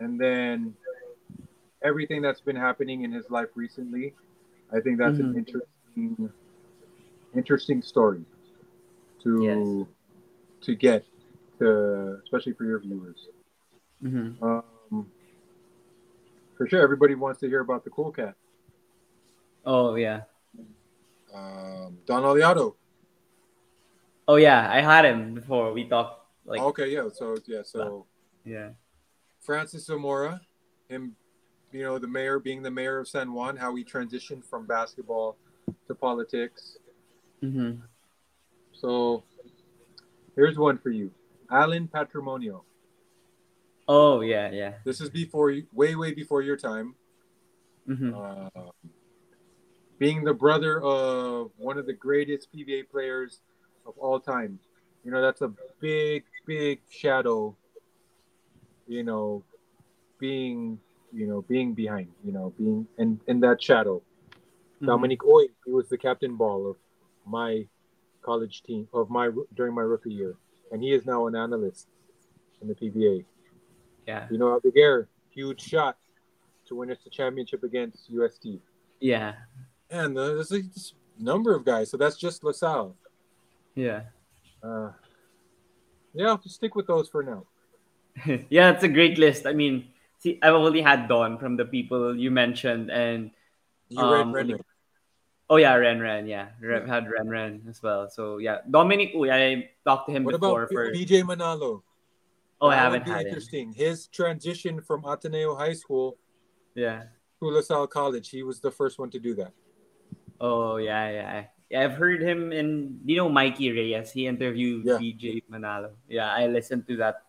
And then everything that's been happening in his life recently. I think that's mm-hmm. an interesting interesting story to yes. to get to especially for your viewers. Mm-hmm. Um, for sure, everybody wants to hear about the cool cat. Oh yeah. Um, Don Allado. Oh yeah, I had him before. We talked like. Okay, yeah. So yeah, so. Yeah. Francis Zamora, him, you know, the mayor being the mayor of San Juan, how he transitioned from basketball to politics. Mm-hmm. So, here's one for you, Alan Patrimonio. Oh yeah, yeah. This is before you, way, way before your time. Mm-hmm. Uh, being the brother of one of the greatest PBA players of all time. You know, that's a big, big shadow, you know, being, you know, being behind, you know, being in, in that shadow. Mm-hmm. Dominic Uy, he was the captain ball of my college team, of my, during my rookie year. And he is now an analyst in the PBA. Yeah. You know, Aldeguer, huge shot to win us the championship against UST. Yeah. And uh, there's a number of guys. So that's just LaSalle. Yeah. Uh, yeah, I'll just stick with those for now. yeah, it's a great list. I mean, see, I've only had Don from the people you mentioned, and you um, read Redman. Oh yeah, Renren. Yeah, Ren, had Renren as well. So yeah, Dominic oh, Uy, I talked to him What before. about for BJ Manalo? oh, I haven't had him. interesting. His transition from Ateneo High School Yeah. to LaSalle College, he was the first one to do that. Oh yeah, yeah. Yeah, I've heard him in you know Mikey Reyes. He interviewed Yeah. DJ Manalo. Yeah, I listened to that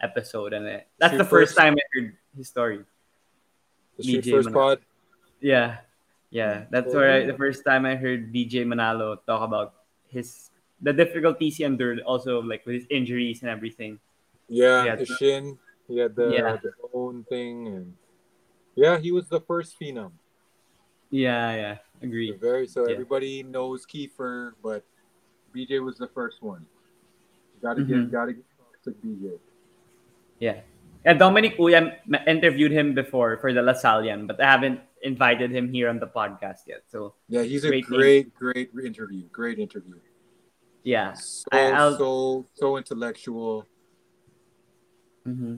episode and it, that's the first first- time I heard his story. The First Manalo. Pod. Yeah, yeah. That's Oh. where I, the first time I heard BJ Manalo talk about his the difficulties he endured, also like with his injuries and everything. Yeah, his shin. He had the, Yeah. the own thing, and yeah, he was the first phenom. Yeah, yeah. The Agree. very so Yeah. everybody knows Kiefer, but BJ was the first one. Got to Mhm. give, got to give props to BJ. Yeah. And Dominic Uy, I interviewed him before for the LaSallian, but I haven't invited him here on the podcast yet. So Yeah, he's a Great great, great, interview. Great interview. yeah. So I- I'll- so so intellectual. hmm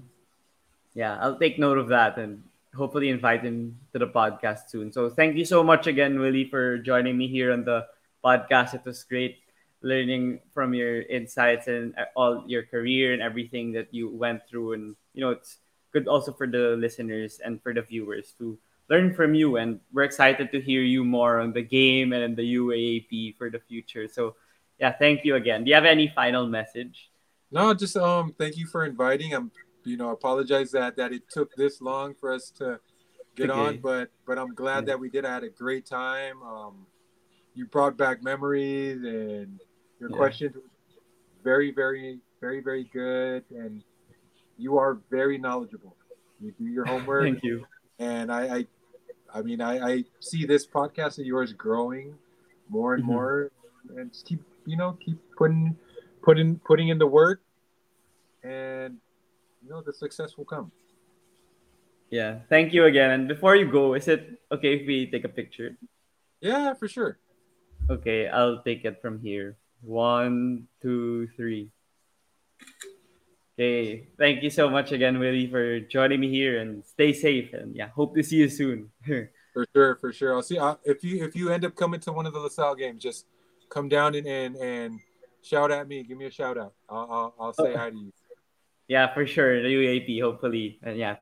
Yeah, I'll take note of that and hopefully invite him to the podcast soon. So thank you so much again, Willy, for joining me here on the podcast. It was great learning from your insights and uh, all your career and everything that you went through. And you know, it's good also for the listeners and for the viewers to learn from you. And we're excited to hear you more on the game and the UAAP for the future. So yeah, thank you again. Do you have any final message? No, just um, thank you for inviting. I'm, you know, apologize that that it took this long for us to get Okay. on, but but I'm glad Yeah. that we did. I had a great time. Um, you brought back memories, and your Yeah. questions very, very, very, very good, and you are very knowledgeable. You do your homework, Thank you. and I, I, I mean, I, I see this podcast of yours growing more and Mhm. more, and just keep, you know, keep putting, putting, putting in the work, and you know, the success will come. Yeah, thank you again. And before you go, is it okay if we take a picture? Yeah, for sure. Okay, I'll take it from here. One, two, three. Okay, thank you so much again, Willy, for joining me here and stay safe. And yeah, hope to see you soon. For sure, for sure. I'll see uh, if you if you end up coming to one of the LaSalle games, just come down and and, and shout at me. Give me a shout out. I'll I'll, I'll say Oh. hi to you. yeah, for sure. The UAAP, hopefully. And yeah,